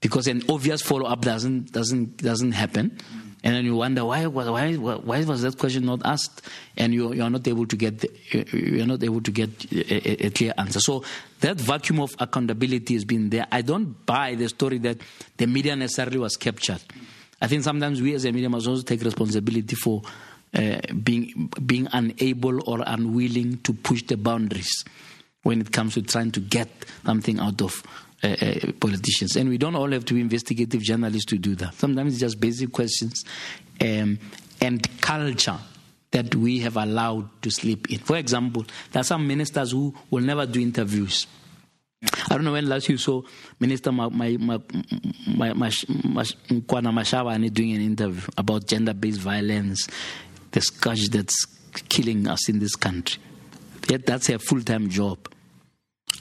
because an obvious follow up doesn't doesn't doesn't happen. And then you wonder why, why, why was that question not asked? And you, you are not able to get the, you are not able to get a, a, clear answer. So that vacuum of accountability has been there. I don't buy the story that the media necessarily was captured. I think sometimes we as a media must also take responsibility for uh, being being unable or unwilling to push the boundaries when it comes to trying to get something out of uh, uh, politicians. And we don't all have to be investigative journalists to do that. Sometimes it's just basic questions um, and culture that we have allowed to slip in. For example, there are some ministers who will never do interviews. I don't know when last you saw Minister my, Kwana doing an interview about gender based violence, the scourge that's killing us in this country. Yet that's a full time job.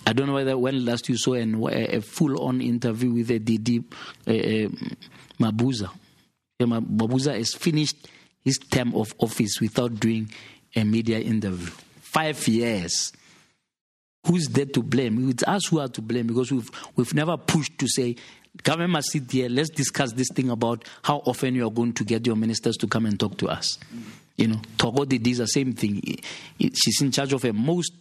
I don't know whether when last you saw an, a, a full on interview with a DD uh, Mabuza. Mabuza has finished his term of office without doing a media interview. Five years who's there to blame? It's us who are to blame because we've, we've never pushed to say, government must sit here, let's discuss this thing about how often you are going to get your ministers to come and talk to us. You know, Togo did the same thing. She's in charge of a most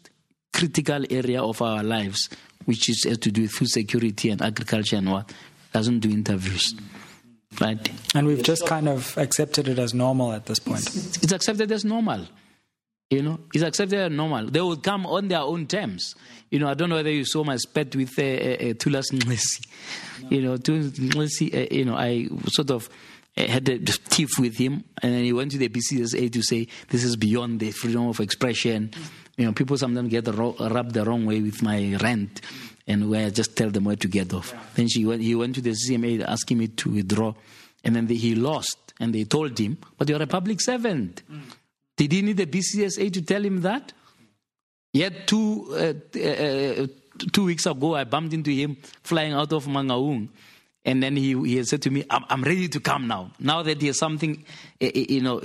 critical area of our lives, which is to do with food security and agriculture and what. Doesn't do interviews. Right? And we've just kind of accepted it as normal at this point. It's accepted as normal. You know, it's accepted as normal. They will come on their own terms. You know, I don't know whether you saw my spat with uh, uh, Thulas Nxesi. You know, Nxesi, uh, you know, I sort of uh, had a tiff with him, and then he went to the BCCSA to say this is beyond the freedom of expression. You know, people sometimes get rubbed the wrong way with my rant, and where I just tell them where to get off. Then she went, he went to the CMA asking me to withdraw, and then the, he lost, and they told him, "But you're a public servant." Mm. Did he need the BCCSA to tell him that? Yet two, uh, uh, two weeks ago, I bumped into him flying out of Mangaung. And then he, he said to me, I'm, I'm, ready to come now. Now that he has something, uh, you know,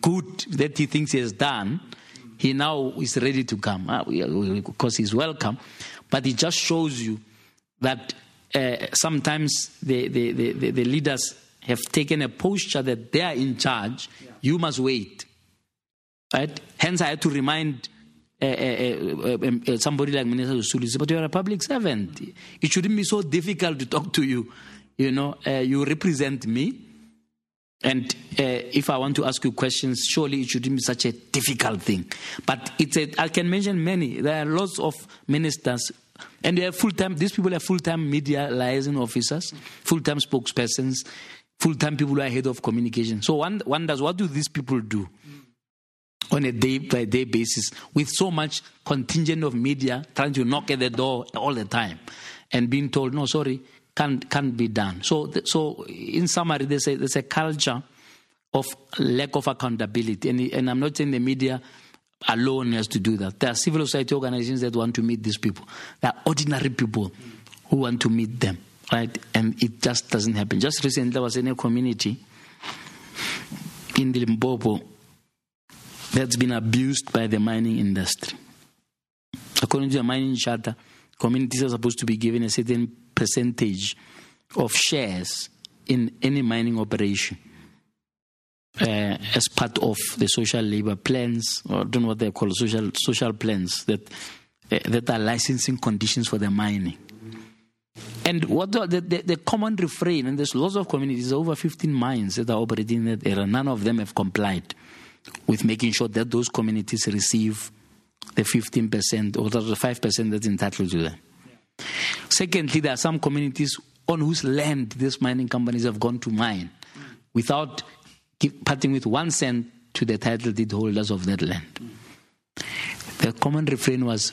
good that he thinks he has done, he now is ready to come. Because he's welcome. But it just shows you that uh, sometimes the, the, the, the, leaders have taken a posture that they are in charge. Yeah. You must wait. Right? Hence, I had to remind uh, uh, uh, somebody like Minister Suli, but you're a public servant. It shouldn't be so difficult to talk to you. You know, you represent me. And if I want to ask you questions, surely it shouldn't be such a difficult thing. But it's a, I can mention many. There are lots of ministers and they are full time, these people are full time media liaison officers, full time spokespersons, full time people who are head of communication. So one wonders, what do these people do? On a day by day basis with so much contingent of media trying to knock at the door all the time and being told, no, sorry, can't, can't be done. So, so in summary, there's a, there's a culture of lack of accountability. And, and I'm not saying the media alone has to do that. There are civil society organizations that want to meet these people. There are ordinary people who want to meet them, right? And it just doesn't happen. Just recently, I was in a community in Limpopo that's been abused by the mining industry. According to the mining charter, communities are supposed to be given a certain percentage of shares in any mining operation uh, as part of the social labor plans, or I don't know what they call social social plans that uh, that are licensing conditions for the mining. And what the, the, the, common refrain, and there's lots of communities, over 15 mines that are operating in that area, none of them have complied with making sure that those communities receive the 15% or the 5% that's entitled to them. Yeah. Secondly, there are some communities on whose land these mining companies have gone to mine without give, parting with one cent to the title deed holders of that land. The common refrain was,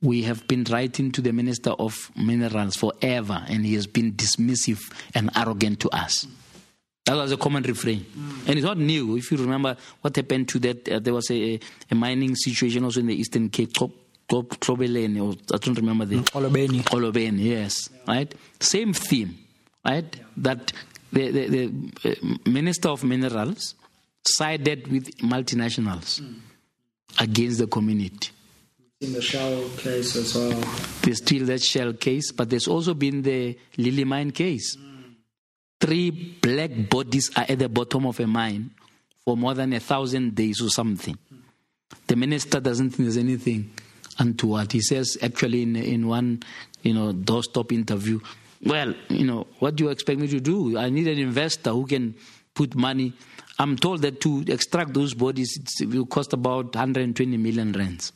We have been writing to the Minister of Minerals forever, and he has been dismissive and arrogant to us. That was a common refrain. Mm. And it's not new. If you remember what happened to that, uh, there was a, a, mining situation also in the Eastern Cape, Trobelene, or I don't remember the. Xolobeni. Xolobeni, yes. Yeah. Right? Same theme, right? Yeah. That the, the, the uh, Minister of Minerals sided with multinationals mm. against the community. In the Shell case as well. There's still that Shell case, but there's also been the Lily Mine case. Mm three black bodies are at the bottom of a mine for more than a thousand days or something. The minister doesn't think there's anything untoward. He says, actually, in, in one you know, doorstop interview, well, you know, what do you expect me to do? I need an investor who can put money. I'm told that to extract those bodies, it will cost about 120 million rands.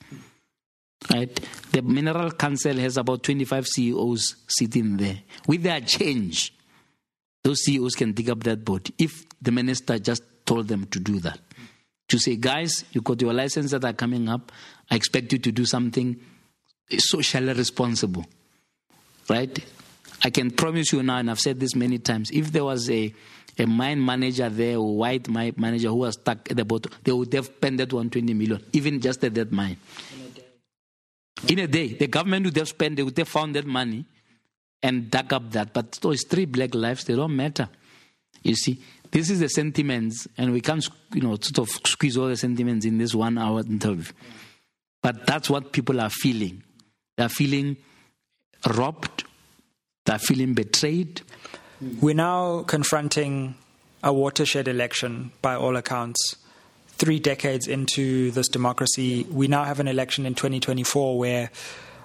Right? The Mineral Council has about 25 CEOs sitting there. With their change, those CEOs can dig up that boat if the minister just told them to do that. To say, guys, you got your licenses that are coming up. I expect you to do something socially responsible. Right? I can promise you now, and I've said this many times, if there was a, a mine manager there or white mine manager who was stuck at the bottom, they would have spent that 120 million, even just at that mine. In a day. In a day. The government would have spent, they would have found that money and dug up that. But those three black lives, they don't matter. You see, this is the sentiments, and we can't, you know, sort of squeeze all the sentiments in this one hour interview. But that's what people are feeling. They're feeling robbed, they're feeling betrayed. We're now confronting a watershed election by all accounts. Three decades into this democracy, we now have an election in 2024 where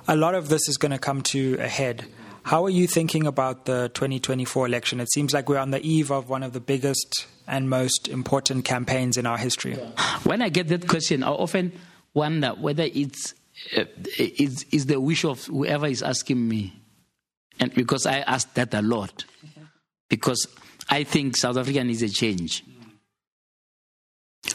a lot of this is going to come to a head. How are you thinking about the 2024 election? It seems like we're on the eve of one of the biggest and most important campaigns in our history. When I get that question, I often wonder whether it's uh, is, is the wish of whoever is asking me, and because I ask that a lot, because I think South Africa needs a change.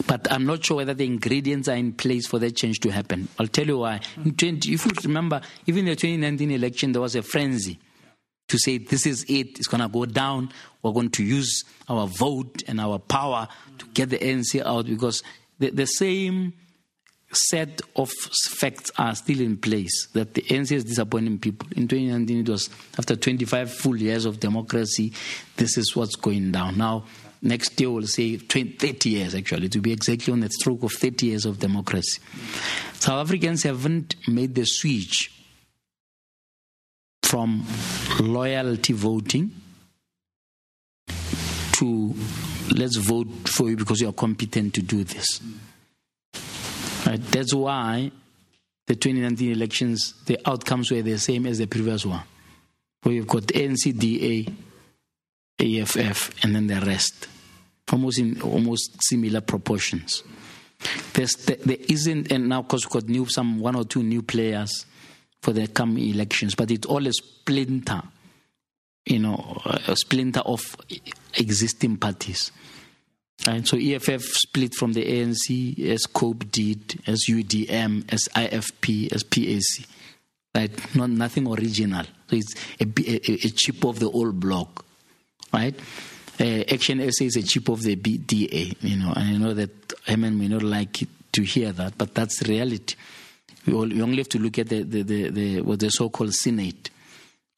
But I'm not sure whether the ingredients are in place for that change to happen. I'll tell you why. 20, if you remember, even the 2019 election, there was a frenzy to say this is it, it's going to go down. We're going to use our vote and our power to get the ANC out because the, the same set of facts are still in place that the ANC is disappointing people. In 2019, it was after 25 full years of democracy, this is what's going down. Now, next year we'll say 20, 30 years actually, to be exactly on the stroke of 30 years of democracy. South Africans haven't made the switch from loyalty voting to let's vote for you because you are competent to do this. Right? That's why the 2019 elections, the outcomes were the same as the previous one. We've got NCDA, EFF, and then the rest, almost in almost similar proportions. There's, there isn't, and now because we've got new, some one or two new players for the coming elections, but it's all a splinter, you know, a splinter of existing parties. And so EFF split from the ANC as COPE did, as UDM, as IFP, as PAC. Right? Not, nothing original. So it's a, a, a chip of the old block. Right? Uh, Action SA is a chip of the BDA, you know, and I know that Herman may not like to hear that, but that's reality. We, all, we only have to look at the, the, the, the what the so-called Senate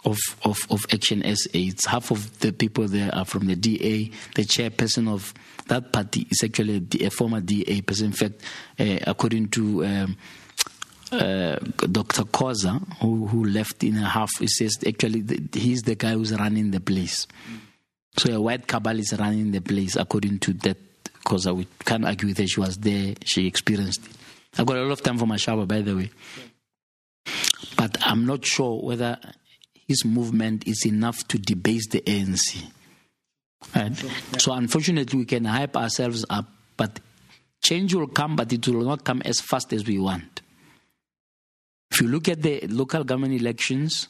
of, of, of Action SA. It's half of the people there are from the DA. The chairperson of that party is actually a, former DA person. In fact, uh, according to um, uh, Dr. Khoza, who, who left in a half, he says actually the, he's the guy who's running the place. Mm. So a white cabal is running the place according to that because we can't argue that she was there, she experienced it. I've got a lot of time for Mashaba, by the way. But I'm not sure whether his movement is enough to debase the ANC. Right? So unfortunately, we can hype ourselves up, but change will come, but it will not come as fast as we want. If you look at the local government elections,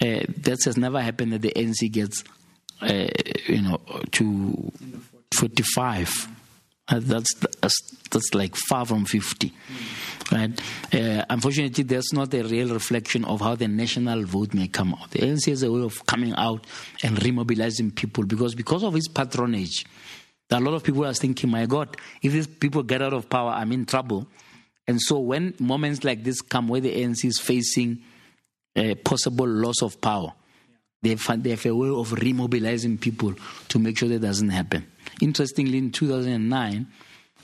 Uh, that has never happened that the ANC gets, uh, you know, to 45. Uh, that's, that's, that's like far from 50. Right? Uh, unfortunately, there's not a real reflection of how the national vote may come out. The ANC has a way of coming out and remobilizing people because because of its patronage, a lot of people are thinking, my God, if these people get out of power, I'm in trouble. And so when moments like this come where the ANC is facing a possible loss of power, they, have a way of remobilizing people to make sure that doesn't happen. Interestingly, in 2009,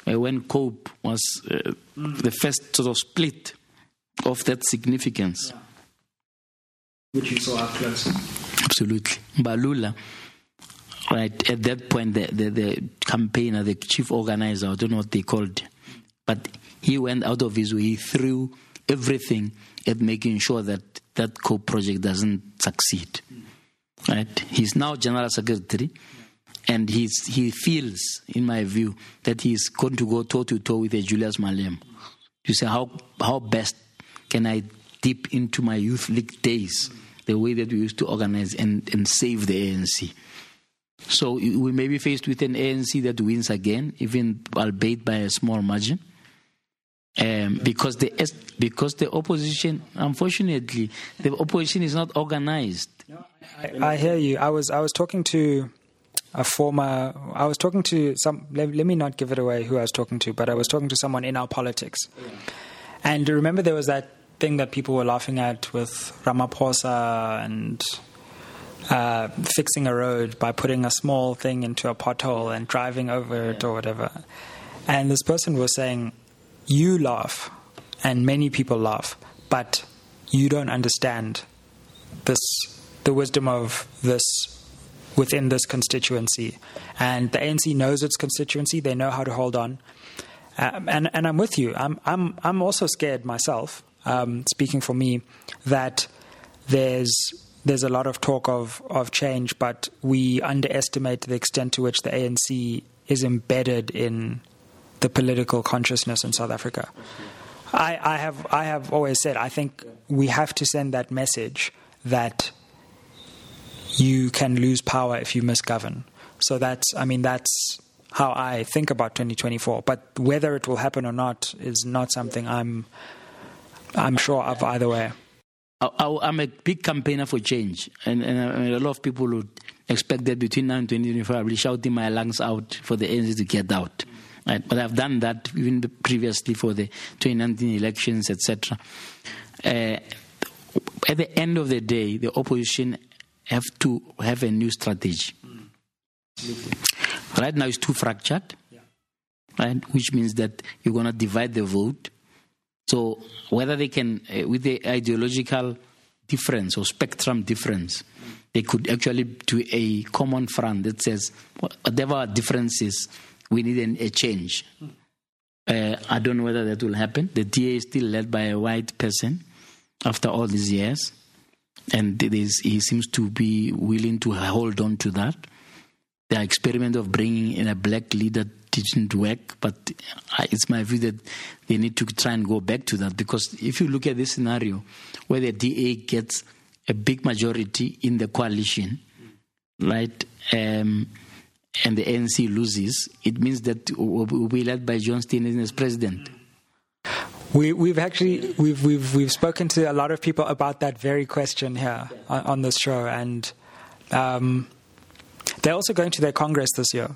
uh, when COPE was uh, the first sort of split of that significance. Yeah. Which you saw up close. Absolutely. Mbalula, Right at that point, the, the, the campaigner, the chief organizer, I don't know what they called, but he went out of his way. He threw everything at making sure that that co project doesn't succeed. Right? He's now general secretary, and he's, he feels, in my view, that he's going to go toe to toe with a Julius Malema. You say, how how best can I dip into my youth league days, the way that we used to organize and, and save the ANC? So we may be faced with an ANC that wins again, even albeit by a small margin. Um, because the because the opposition, unfortunately, the opposition is not organized. I, I, hear you. I was I was talking to a former. I was talking to some. Let, let, me not give it away who I was talking to, but I was talking to someone in our politics. Yeah. And remember, there was that thing that people were laughing at with Ramaphosa and uh, fixing a road by putting a small thing into a pothole and driving over it or whatever. And this person was saying, You laugh, and many people laugh, but you don't understand this, the wisdom of this within this constituency. And the ANC knows its constituency, they know how to hold on. Um, and, and I'm with you. I'm, I'm, I'm also scared myself, um, speaking for me, that there's there's a lot of talk of, of change, but we underestimate the extent to which the ANC is embedded in the political consciousness in South Africa. I, I, have I have always said I think we have to send that message that you can lose power if you misgovern. So that's I mean that's how I think about 2024. But whether it will happen or not is not something I'm I'm sure of either way. I, am a big campaigner for change, and, and, a lot of people would expect that between now and 2024 I'll be shouting my lungs out for the ANC to get out. Right? But I've done that even previously for the 2019 elections, etc. Uh, at the end of the day, the opposition have to have a new strategy. Right now, it's too fractured, right? Which means that you're going to divide the vote so whether they can, uh, with the ideological difference or spectrum difference, they could actually do a common front that says whatever differences, we need a change. Uh, I don't know whether that will happen. The DA is still led by a white person after all these years, and he seems to be willing to hold on to that. The experiment of bringing in a black leader didn't work, but it's my view that they need to try and go back to that because if you look at this scenario where the DA gets a big majority in the coalition, right, um, and the ANC loses, it means that we'll be led by John Steenhuisen as president. We, we've actually we've we've we've spoken to a lot of people about that very question here on, on this show, and um, they're also going to their congress this year.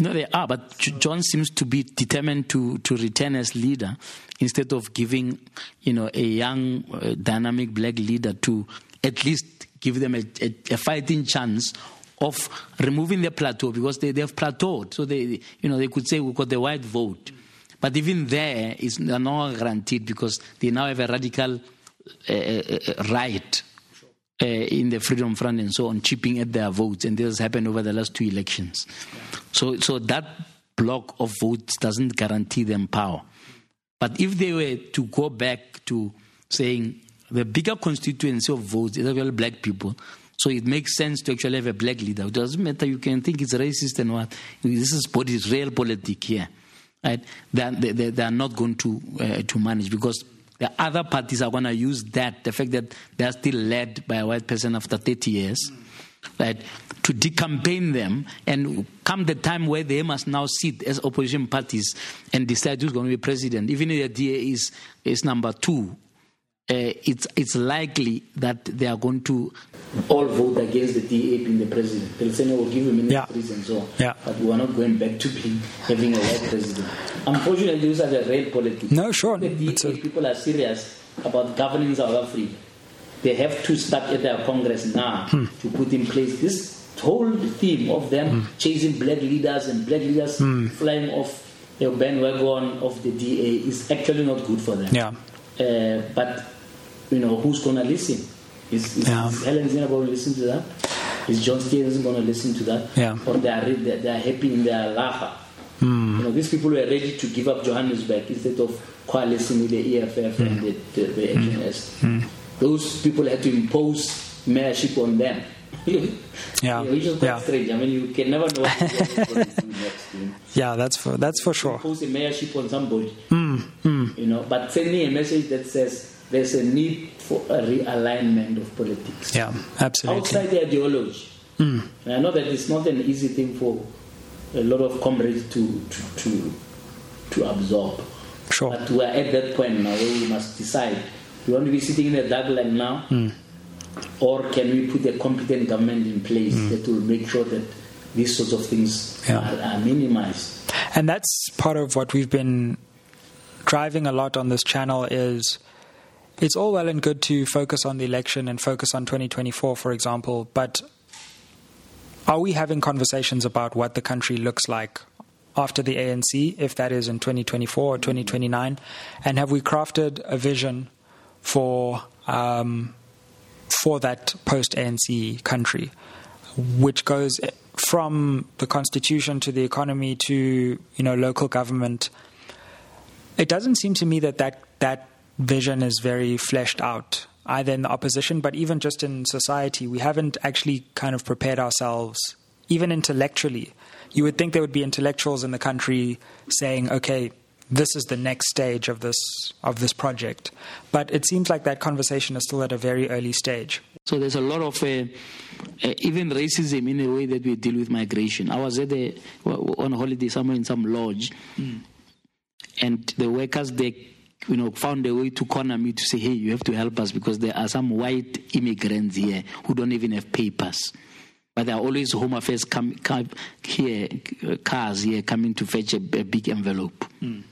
No, they are, but John seems to be determined to, to return as leader instead of giving, you know, a young, uh, dynamic black leader to at least give them a, a, a, fighting chance of removing the plateau because they, they have plateaued. So they, you know, they could say we got the white vote. But even there, it's not guaranteed because they now have a radical uh, uh, uh right uh, in the Freedom Front and so on, chipping at their votes, and this has happened over the last two elections. So, so that block of votes doesn't guarantee them power. But if they were to go back to saying the bigger constituency of votes is actually black people, so it makes sense to actually have a black leader. It doesn't matter, you can think it's racist and what. This is what is real politics here. Right? They, are, they, they are not going to, uh, to manage because the other parties are going to use that, the fact that they are still led by a white person after 30 years, right, to decampaign them. And come the time where they must now sit as opposition parties and decide who's going to be president, even if the DA is, is number two it's it's likely that they are going to all vote against the DA being the president. They'll say, no, we'll give him ministries yeah. and so on. Yeah. But we are not going back to being having a white president. Unfortunately, these are the real politics. No, sure. The DA a... people are serious about governing South Africa. They have to start at their Congress now hmm. to put in place this whole theme of them hmm. chasing black leaders and black leaders hmm. flying off the bandwagon of the DA is actually not good for them. Yeah. Uh, but you know, who's going to listen? Is, is, yeah. is Helen Zille going to listen to that? Is John Steenhuisen going to listen to that? Yeah. Or they are, they are happy in their laager? Mm. You know, these people were ready to give up Johannesburg instead of coalescing with the EFF mm. and the, the, the HNS. Mm. Those people had to impose mayorship on them. yeah, which is quite yeah. strange. I mean, you can never know what next. You know? Yeah, that's for that's for sure. Impose a mayorship on somebody. Mm. You know, but send me a message that says there's a need for a realignment of politics. Yeah, absolutely. Outside the ideology. Mm. And I know that it's not an easy thing for a lot of comrades to, to, to, to absorb. Sure. But we're at that point now where we must decide do we want to be sitting in the dark like now? Mm. Or can we put a competent government in place mm. that will make sure that these sorts of things yeah. are, are minimized? And that's part of what we've been driving a lot on this channel is it's all well and good to focus on the election and focus on 2024, for example, but are we having conversations about what the country looks like after the ANC, if that is in 2024 or 2029? And have we crafted a vision for um, for that post ANC country, which goes from the constitution to the economy to you know local government? It doesn't seem to me that that that vision is very fleshed out, either in the opposition, but even just in society. We haven't actually kind of prepared ourselves, even intellectually. You would think there would be intellectuals in the country saying, okay, this is the next stage of this of this project. But it seems like that conversation is still at a very early stage. So there's a lot of uh, uh, even racism in the way that we deal with migration. I was at a, on holiday somewhere in some lodge, mm. and the workers they you know, found a way to corner me to say, hey, you have to help us because there are some white immigrants here who don't even have papers. But there are always Home Affairs come, come here, cars here coming to fetch a, a big envelope. Mm.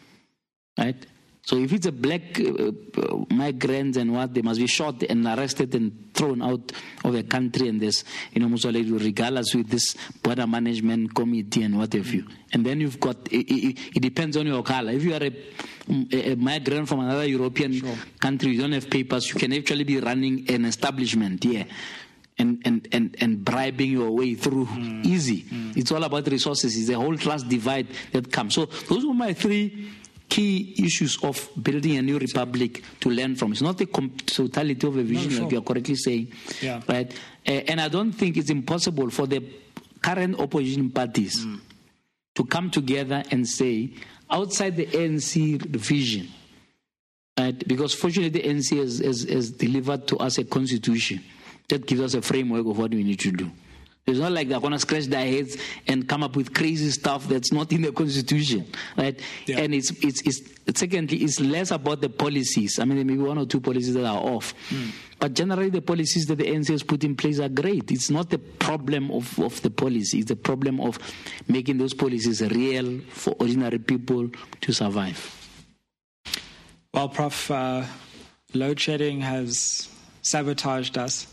Right? So if it's a black uh, uh, migrant and what, they must be shot and arrested and thrown out of the country. And this, you know, Mussolini regardless with this border management committee and what have you. And then you've got, it, it, it depends on your color. If you are a, a migrant from another European sure. country, you don't have papers, you can actually be running an establishment here. And, and, and, and bribing your way through mm. easy. Mm. It's all about resources. It's a whole class divide that comes. So those were my three key issues of building a new republic to learn from. It's not the totality of a vision, no, sure. like you are correctly saying. Yeah. Right? Uh, and I don't think it's impossible for the current opposition parties mm. to come together and say, outside the ANC vision, right? because fortunately the ANC has, has, has delivered to us a constitution that gives us a framework of what we need to do. It's not like they're going to scratch their heads and come up with crazy stuff that's not in the constitution, right? Yeah. And it's, it's, it's, secondly, it's less about the policies. I mean, there may be one or two policies that are off. Mm. But generally, the policies that the ANC has put in place are great. It's not the problem of, of the policy, it's the problem of making those policies real for ordinary people to survive. Well, Prof, uh, load shedding has sabotaged us.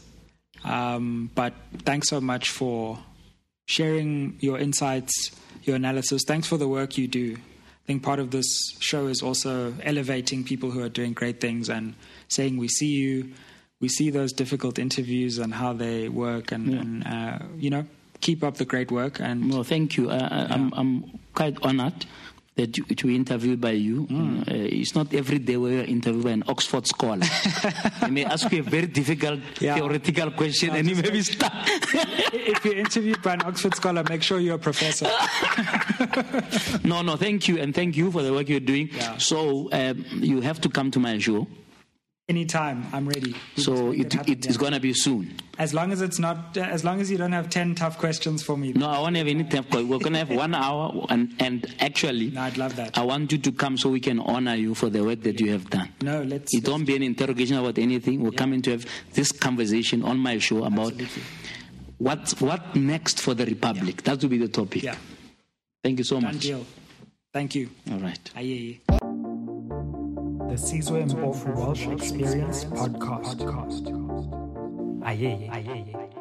Um, but thanks so much for sharing your insights, your analysis. Thanks for the work you do. I think part of this show is also elevating people who are doing great things and saying, We see you, we see those difficult interviews and how they work, and, yeah. and uh, you know, keep up the great work. And well, thank you. Uh, yeah. I'm, I'm quite honored that you, to be interviewed by you. Hmm. Uh, it's not every day where you're interviewed by an Oxford scholar. they may ask you a very difficult Yeah. theoretical question No, and you may be stuck. if you're interviewed by an Oxford scholar, make sure you're a professor. no, no, thank you. And thank you for the work you're doing. Yeah. So um, you have to come to my show. Anytime, I'm ready. We So it, it is going to be soon. As long as it's not, uh, as long as you don't have 10 tough questions for me. No, I won't have any time. We're going to have one hour. And, and actually, No, I'd love that. I want you to come so we can honor you for the work that you have done. No, let's. It won't be an interrogation about anything. We're coming to have this conversation on my show about Absolutely. what what next for the republic. That will be the topic. Yeah, Thank you so done much. deal. Thank you. All right. Aye, The Sizwe Mpofu Walsh Experience Podcast. Aye, aye, aye.